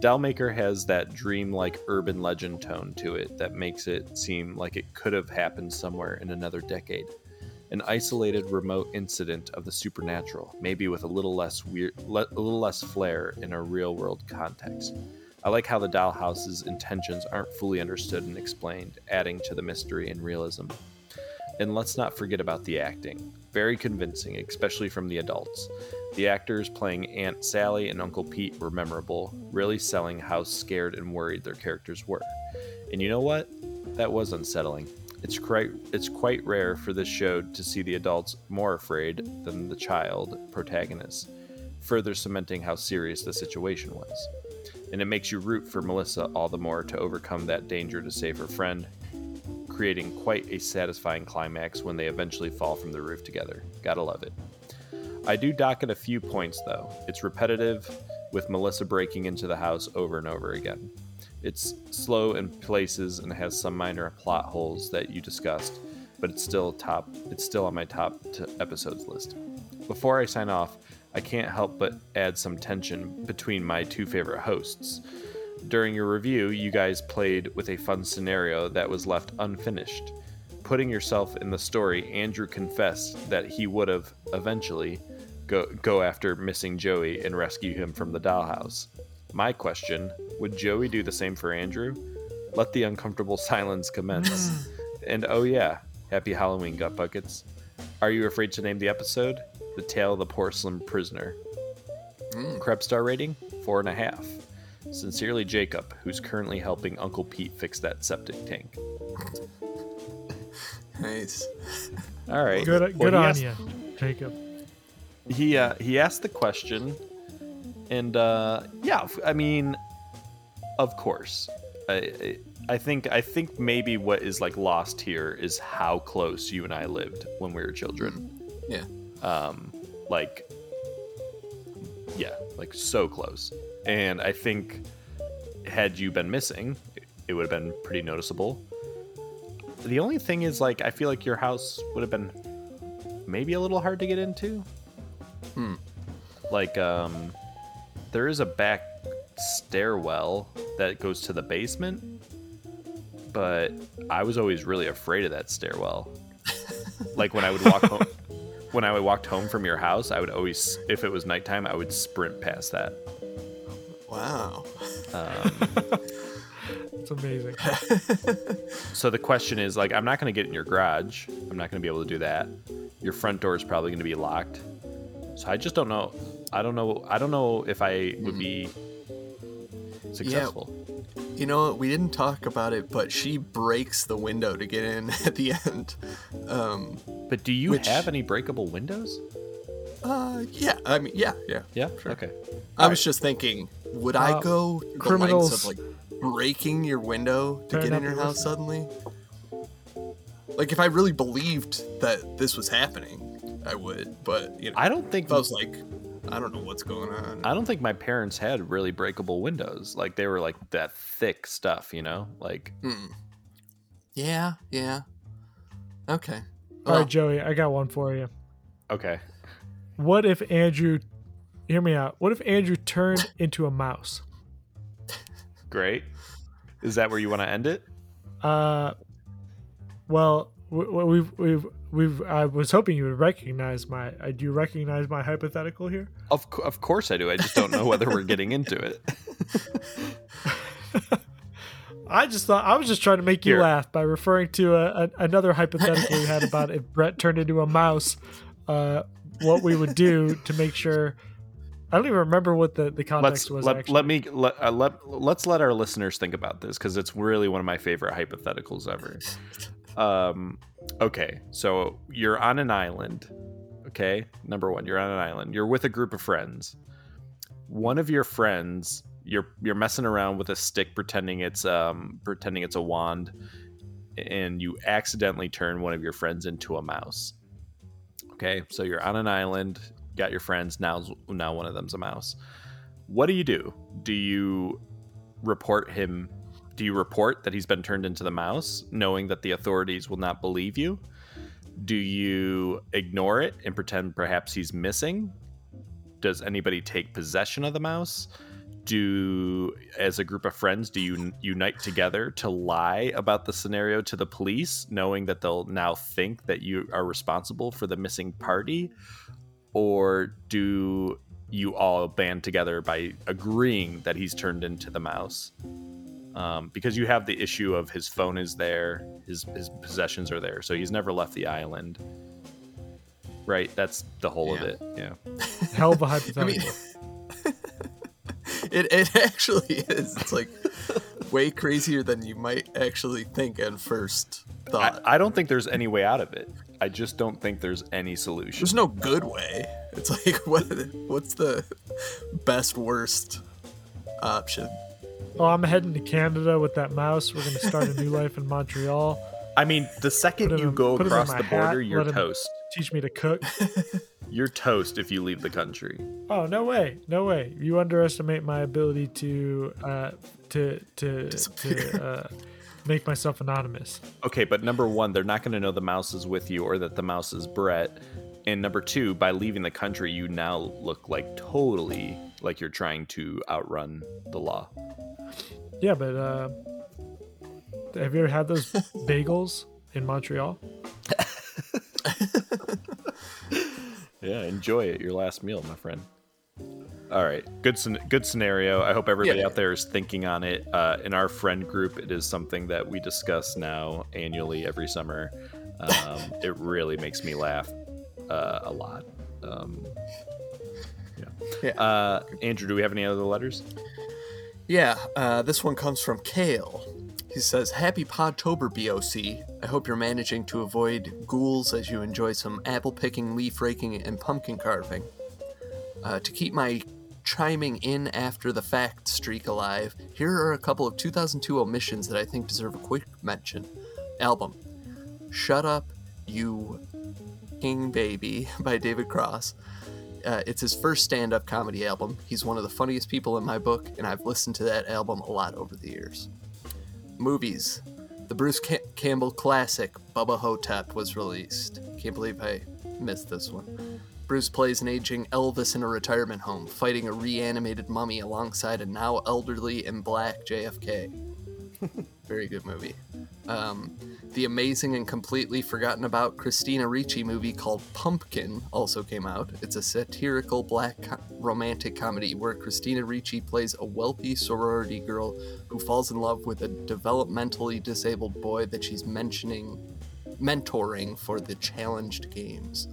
Dollmaker has that dreamlike urban legend tone to it that makes it seem like it could have happened somewhere in another decade. An isolated remote incident of the supernatural, maybe with a little less weird, le- a little less flair in a real-world context. I like how the dollhouse's intentions aren't fully understood and explained, adding to the mystery and realism. And let's not forget about the acting. Very convincing, especially from the adults. The actors playing Aunt Sally and Uncle Pete were memorable, really selling how scared and worried their characters were. And you know what? That was unsettling. It's quite it's quite rare for this show to see the adults more afraid than the child protagonists, further cementing how serious the situation was. And it makes you root for Melissa all the more to overcome that danger to save her friend, creating quite a satisfying climax when they eventually fall from the roof together. Gotta love it. I do dock at a few points though. It's repetitive, with Melissa breaking into the house over and over again. It's slow in places and has some minor plot holes that you discussed, but it's still top. It's still on my top episodes list. Before I sign off, I can't help but add some tension between my two favorite hosts. During your review, you guys played with a fun scenario that was left unfinished. Putting yourself in the story, Andrew confessed that he would have eventually go go after missing Joey and rescue him from the dollhouse. My question, would Joey do the same for Andrew? Let the uncomfortable silence commence. and oh yeah, happy Halloween gut buckets. Are you afraid to name the episode? The Tale of the Porcelain Prisoner. Krebs star rating? Four and a half. Sincerely, Jacob, who's currently helping Uncle Pete fix that septic tank. Nice. All right. Good, Well, good on asked- you, Jacob. He uh, he asked the question, and uh, yeah, I mean, of course, I, I I think I think maybe what is like lost here is how close you and I lived when we were children. Yeah. Um like yeah like so close and i think had you been missing, it would have been pretty noticeable. The only thing is, like, I feel like your house would have been maybe a little hard to get into. Hmm. Like, um, there is a back stairwell that goes to the basement, but I was always really afraid of that stairwell. like when I would walk home, when I walked home from your house, I would always, if it was nighttime, I would sprint past that. Wow. Um, It's amazing. so the question is, like, I'm not going to get in your garage. I'm not going to be able to do that. Your front door is probably going to be locked. So I just don't know. I don't know. I don't know if I would be successful. You know? We didn't talk about it, but she breaks the window to get in at the end. Um, But do you Which- have any breakable windows? uh, yeah. I mean, yeah, yeah. Yeah. Sure. Okay. I was just thinking, would I Uh, go through the criminals- of like breaking your window to get in your your house suddenly? Like, if I really believed that this was happening, I would. But you know, I don't think if I was like, I don't know what's going on. I don't think my parents had really breakable windows. Like they were like that thick stuff, you know? Like Hmm. Yeah, yeah. Okay. All Well, right, Joey, I got one for you. okay. What if Andrew, hear me out. What if Andrew turned into a mouse? Great. Is that where you want to end it? Uh, well, w- w- we've we've we've. I was hoping you would recognize my. I do you recognize my hypothetical here? Of of course I do. I just don't know whether we're getting into it. I just thought I was just trying to make you Here. laugh by referring to a, a, another hypothetical we had about if Brett turned into a mouse, uh, what we would do to make sure. I don't even remember what the, the context let's was. let, actually. let me let, uh, let let's let our listeners think about this because it's really one of my favorite hypotheticals ever. Um, okay, so you're on an island. Okay, number one, you're on an island. You're with a group of friends. One of your friends, you're you're messing around with a stick, pretending it's um pretending it's a wand, and you accidentally turn one of your friends into a mouse. Okay, so you're on an island, got your friends. Now, now one of them's a mouse. What do you do? Do you report him? Do you report that he's been turned into the mouse, knowing that the authorities will not believe you? Do you ignore it and pretend perhaps he's missing? Does anybody take possession of the mouse? Do, as a group of friends, do you unite together to lie about the scenario to the police, knowing that they'll now think that you are responsible for the missing party? Or do you all band together by agreeing that he's turned into the mouse? Um, because you have the issue of his phone is there, his his possessions are there, so he's never left the island. Right, that's the whole of it. Yeah. Hell of a I hypothetical. mean, it it actually is. It's like way crazier than you might actually think at first I, thought. I don't think there's any way out of it. I just don't think there's any solution. There's no good way. It's like what what's the best worst option? Oh, I'm heading to Canada with that mouse. We're gonna start a new life in Montreal. I mean, the second you in- go put it in across the border, hat, you're toast. Teach me to cook. You're toast if you leave the country. Oh no way, no way! You underestimate my ability to uh, to to to uh, make myself anonymous. Okay, but number one, they're not going to know the mouse is with you or that the mouse is Brett. And number two, by leaving the country, you now look like totally like you're trying to outrun the law. Yeah, but uh, have you ever had those bagels in Montreal? Yeah, enjoy it. Your last meal, my friend. All right, good good scenario. I hope everybody Yeah. out there is thinking on it. Uh, in our friend group, it is something that we discuss now annually every summer. Um, it really makes me laugh uh, a lot. Um, yeah. Yeah. Uh, Andrew, do we have any other letters? Yeah, uh, this one comes from Kale. He says, Happy Podtober, BOC. I hope you're managing to avoid ghouls as you enjoy some apple picking, leaf raking, and pumpkin carving. Uh, to keep my chiming in after the fact streak alive, here are a couple of 2002 omissions that I think deserve a quick mention. Album Shut Up, You King Baby by David Cross. Uh, it's his first stand-up comedy album. He's one of the funniest people in my book, and I've listened to that album a lot over the years. Movies. The Bruce Ca- Campbell classic Bubba Ho-Tep was released. Can't believe I missed this one. Bruce plays an aging Elvis in a retirement home, fighting a reanimated mummy alongside a now elderly and black JFK. Very good movie. Um, the amazing and completely forgotten about Christina Ricci movie called Pumpkin also came out. It's a satirical black romantic comedy where Christina Ricci plays a wealthy sorority girl who falls in love with a developmentally disabled boy that she's mentioning mentoring for the challenged games.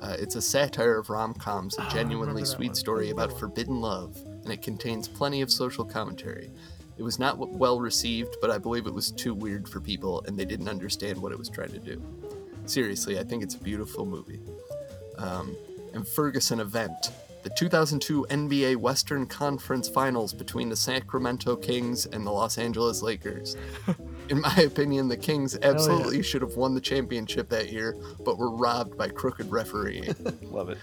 Uh, it's a satire of rom coms, a genuinely that sweet one. story about forbidden love, and it contains plenty of social commentary. It was not well received, but I believe it was too weird for people and they didn't understand what it was trying to do. Seriously, I think it's a beautiful movie. Um, and Ferguson Event, the 2002 NBA Western Conference Finals between the Sacramento Kings and the Los Angeles Lakers. In my opinion, the Kings absolutely should have won the championship that year, but were robbed by crooked refereeing. Love it.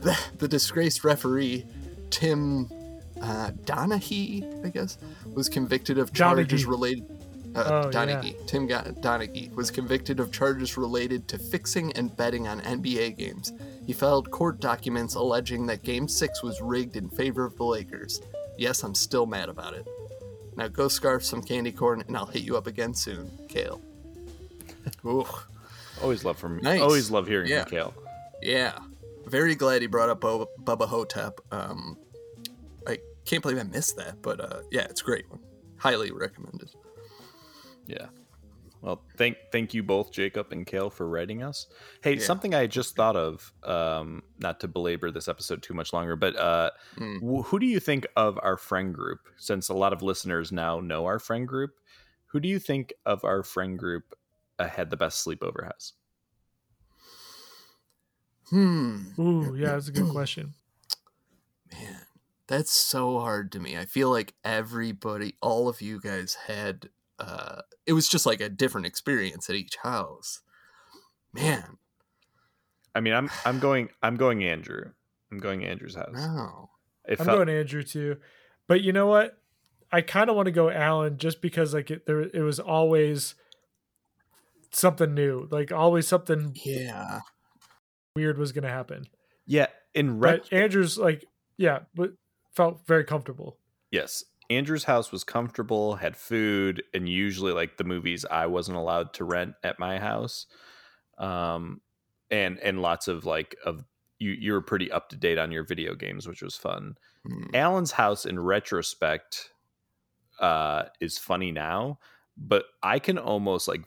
the, the disgraced referee, Tim uh, Donaghy, I guess, was convicted of charges Donaghy. related. Uh, Oh, Donaghy, Tim Donaghy was convicted of charges related to fixing and betting on NBA games. He filed court documents alleging that Game 6 was rigged in favor of the Lakers. Yes, I'm still mad about it. Now go scarf some candy corn and I'll hit you up again soon, Kale. Ooh. Always love from Nice. always love hearing Yeah. from Kale. Yeah, very glad he brought up Bubba, Bubba Ho-Tep. Um, I can't believe I missed that, but uh, yeah, it's a great one. Highly recommended. Yeah. Well, thank thank you both, Jacob and Kale, for writing us. Hey, Yeah. something I just thought of, um, not to belabor this episode too much longer, but uh, Mm. wh- who do you think of our friend group? Since a lot of listeners now know our friend group, who do you think of our friend group uh, had the best sleepover has? Hmm, Ooh, yeah, that's a good question. man, that's so hard to me. I feel like everybody, all of you guys had. Uh, it was just like a different experience at each house. Man, I mean, I'm I'm going I'm going Andrew. I'm going Andrew's house. no. It I'm felt- going Andrew too, but you know what? I kind of want to go Alan just because like it, there it was always something new, like always something Yeah. weird was going to happen. yeah, in ret- But Andrew's like yeah, but felt very comfortable. Yes. Andrew's house was comfortable, had food, and usually like the movies I wasn't allowed to rent at my house. Um and and lots of like of you you were pretty up to date on your video games, which was fun. Hmm. Alan's house in retrospect uh is funny now, but I can almost like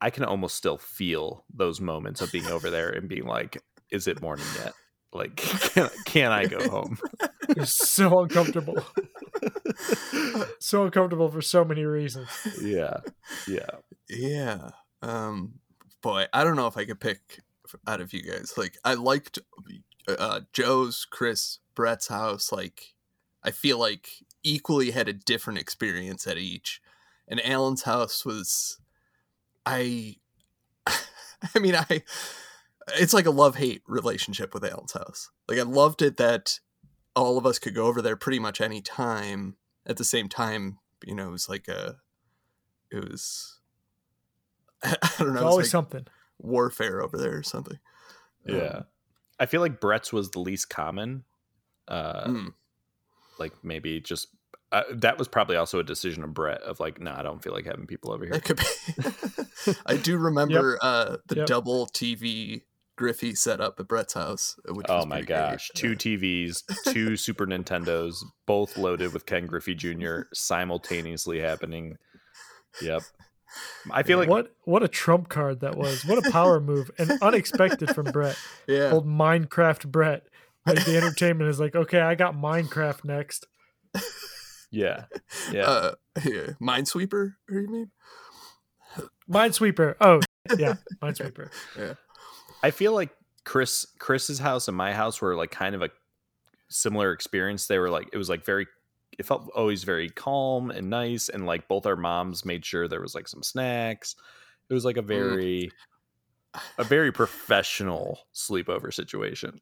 I can almost still feel those moments of being over there and being like, is it morning yet? Like can, can I go home? It was so uncomfortable. so uncomfortable for so many reasons. yeah. Yeah. Yeah. Um boy, I don't know if I could pick out of you guys. Like I liked uh Joe's, Chris, Brett's house like I feel like equally had a different experience at each. And Alan's house was I I mean I it's like a love-hate relationship with Alan's house. Like I loved it that all of us could go over there pretty much any time at the same time, you know, it was like a it was I don't know. It's it always like something. warfare over there or something. Yeah. Um, I feel like Brett's was the least common. Uh mm, like maybe just uh, that was probably also a decision of Brett of like, nah, I don't feel like having people over here. that could be. I do remember uh, the Yep. double TV Griffey set up at Brett's house. Which Oh my pretty great. gosh. Two TVs, two Super Nintendos, both loaded with Ken Griffey Jr. simultaneously happening. Yep. I feel like what what a trump card that was. What a power move and unexpected from Brett. Yeah. Old Minecraft Brett. Like the entertainment is like, okay, I got Minecraft next. yeah. Yeah. Uh, yeah. Minesweeper, or you mean? Minesweeper. Oh, yeah, Minesweeper. Yeah. I feel like Chris Chris's house and my house were like kind of a similar experience. They were like it was like very it felt always very calm and nice and like both our moms made sure there was like some snacks. It was like a very a very professional sleepover situation.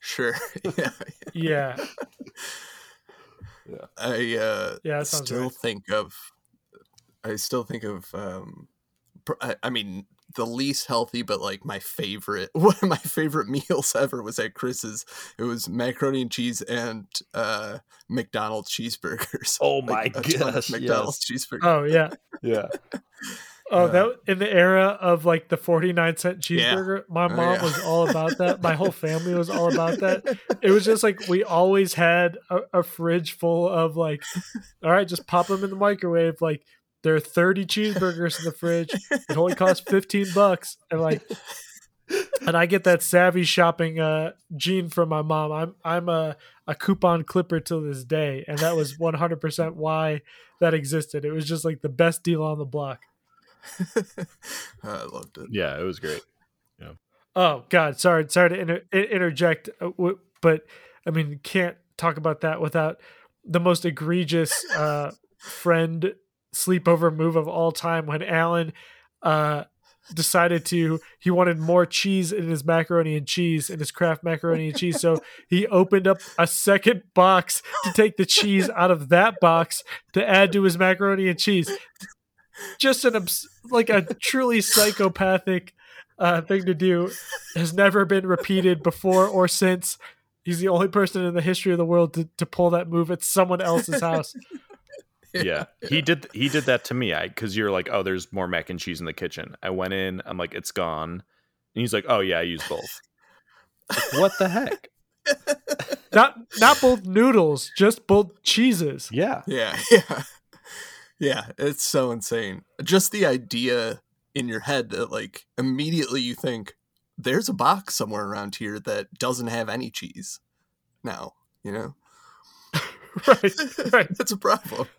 Sure. yeah. Yeah. yeah. I uh Yeah, still right. think of I still think of um pr- I, I mean the least healthy but like my favorite one of my favorite meals ever was at Chris's. It was macaroni and cheese and uh McDonald's cheeseburgers. Oh my Like, a ton of gosh, McDonald's cheeseburgers. Oh yeah. Yeah. Oh, Uh, that in the era of like the 49 cent Yeah. cheeseburger, my Oh, mom yeah. was all about that. My whole family was all about that. It was just like we always had a, a fridge full of like, all right, just pop them in the microwave. Like there are 30 cheeseburgers in the fridge. It only costs 15 bucks. And like, and I get that savvy shopping uh, gene from my mom. I'm I'm a, a coupon clipper till this day, and that was 100% why that existed. It was just like the best deal on the block. I loved it. Yeah, it was great. Yeah. Oh God, sorry, sorry to inter- interject, uh, but I mean, can't talk about that without the most egregious uh, friend sleepover move of all time when Alan uh, decided to he wanted more cheese in his macaroni and cheese in his Kraft macaroni and cheese, so he opened up a second box to take the cheese out of that box to add to his macaroni and cheese. Just an abs- like a truly psychopathic uh, thing to do has never been repeated before or since. He's the only person in the history of the world to, to pull that move at someone else's house. yeah he did he did that to me i because you're like oh there's more mac and cheese in the kitchen i went in i'm like it's gone and he's like oh yeah i use both Like, what the heck Not not both noodles, just both cheeses. yeah Yeah, yeah. Yeah, it's so insane. Just the idea in your head that like immediately you think there's a box somewhere around here that doesn't have any cheese. Now, you know? right, right. That's a problem.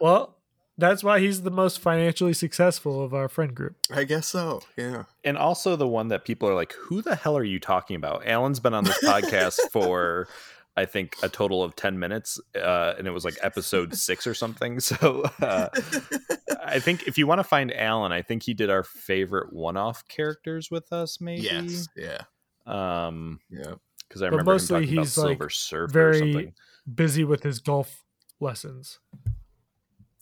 Well, that's why he's the most financially successful of our friend group. I guess so. Yeah. and also the one that people are like who the hell are you talking about alan's been on this podcast for i think a total of 10 minutes uh, and it was like episode six or something so uh, i think if you want to find alan i think he did our favorite one-off characters with us maybe Yes. Yeah. um Yeah. because i But remember him mostly talking about he's, like, silver surfer or Very something busy with his golf lessons.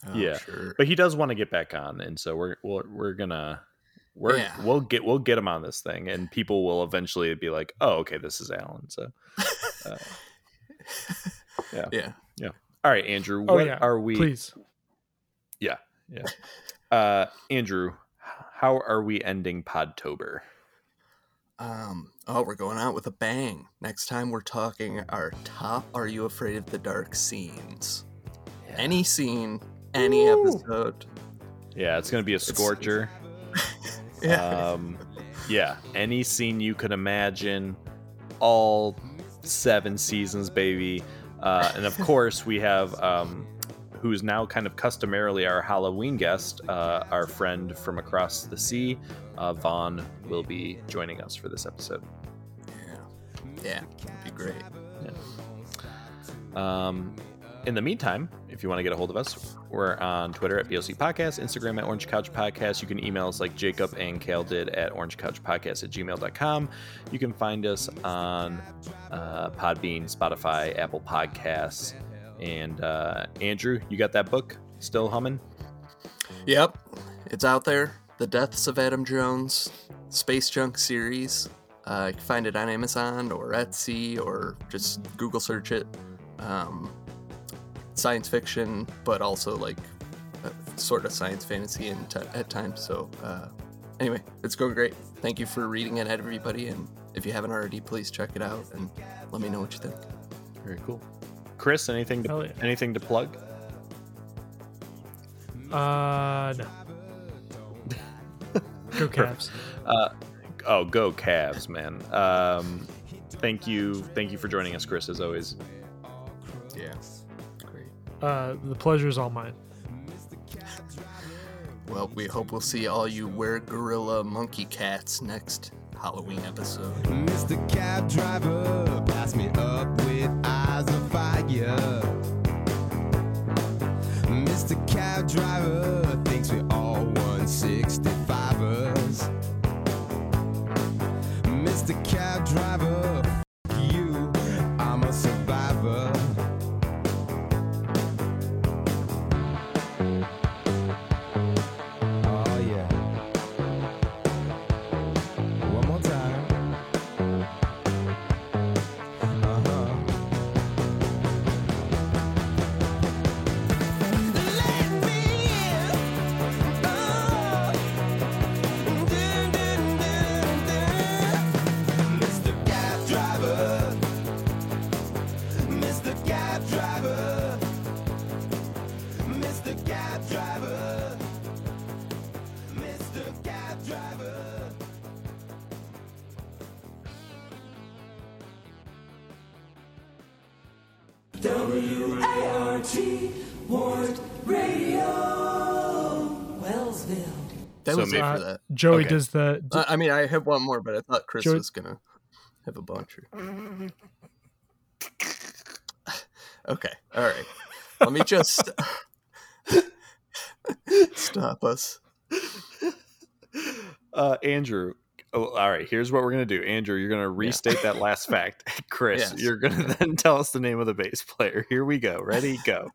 Oh, yeah Sure. but he does want to get back on and so we're we're, we're gonna we're Yeah. we'll get we'll get him on this thing and people will eventually be like oh okay this is alan so uh, Yeah. Yeah, yeah. All right andrew Oh what yeah, are we Please. yeah yeah uh andrew how are we ending podtober Um, oh, we're going out with a bang. Next time we're talking our top Are You Afraid of the Dark scenes. Any scene, any episode. yeah it's gonna be a scorcher Yeah. um yeah any scene you could imagine all seven seasons baby uh and of course we have um who's now kind of customarily our halloween guest uh our friend from across the sea uh vaughn will be joining us for this episode yeah. Yeah. It'd be great. Um, in the meantime, if you want to get a hold of us, we're on Twitter at BOC Podcast, Instagram at Orange Couch Podcast. You can email us like Jacob and Kale did at orangecouchpodcast at gmail.com. You can find us on uh, Podbean, Spotify, Apple Podcasts. And uh, Andrew, you got that book still humming? Yep. It's out there. The Deaths of Adam Jones Space Junk series. Uh, you can find it on Amazon or Etsy or just Google search it. Um, science fiction, but also like uh, sort of science fantasy in t- at times. So, uh, anyway, it's going great. Thank you for reading it, everybody. And if you haven't already, please check it out and let me know what you think. Very cool. Chris, anything to, yeah. anything to plug? Uh, no. Go Cavs. Uh, oh, go Cavs, man. Um, thank you, thank you for joining us, Chris. As always. Yeah. Great. Uh, the pleasure is all mine. Well, we hope we'll see all you wear gorilla monkey cats next Halloween episode. Mr. Cab Driver, pass me up with eyes of fire. Mr. Cab Driver thinks we all 165ers. Mr. Cab Driver. W-A-R-T, Wart Radio, Wellsville. That So was it maybe- for that. Joey Okay. does the. Uh, I mean, I have one more, but I thought Chris Joey- was gonna have a bunch. Okay, all right. Let me just stop us. Uh, Andrew. Oh, all right. Here's what we're gonna do. Andrew, you're gonna restate that last fact. Chris, Yes. you're gonna then tell us the name of the bass player. Here we go. Ready? Go.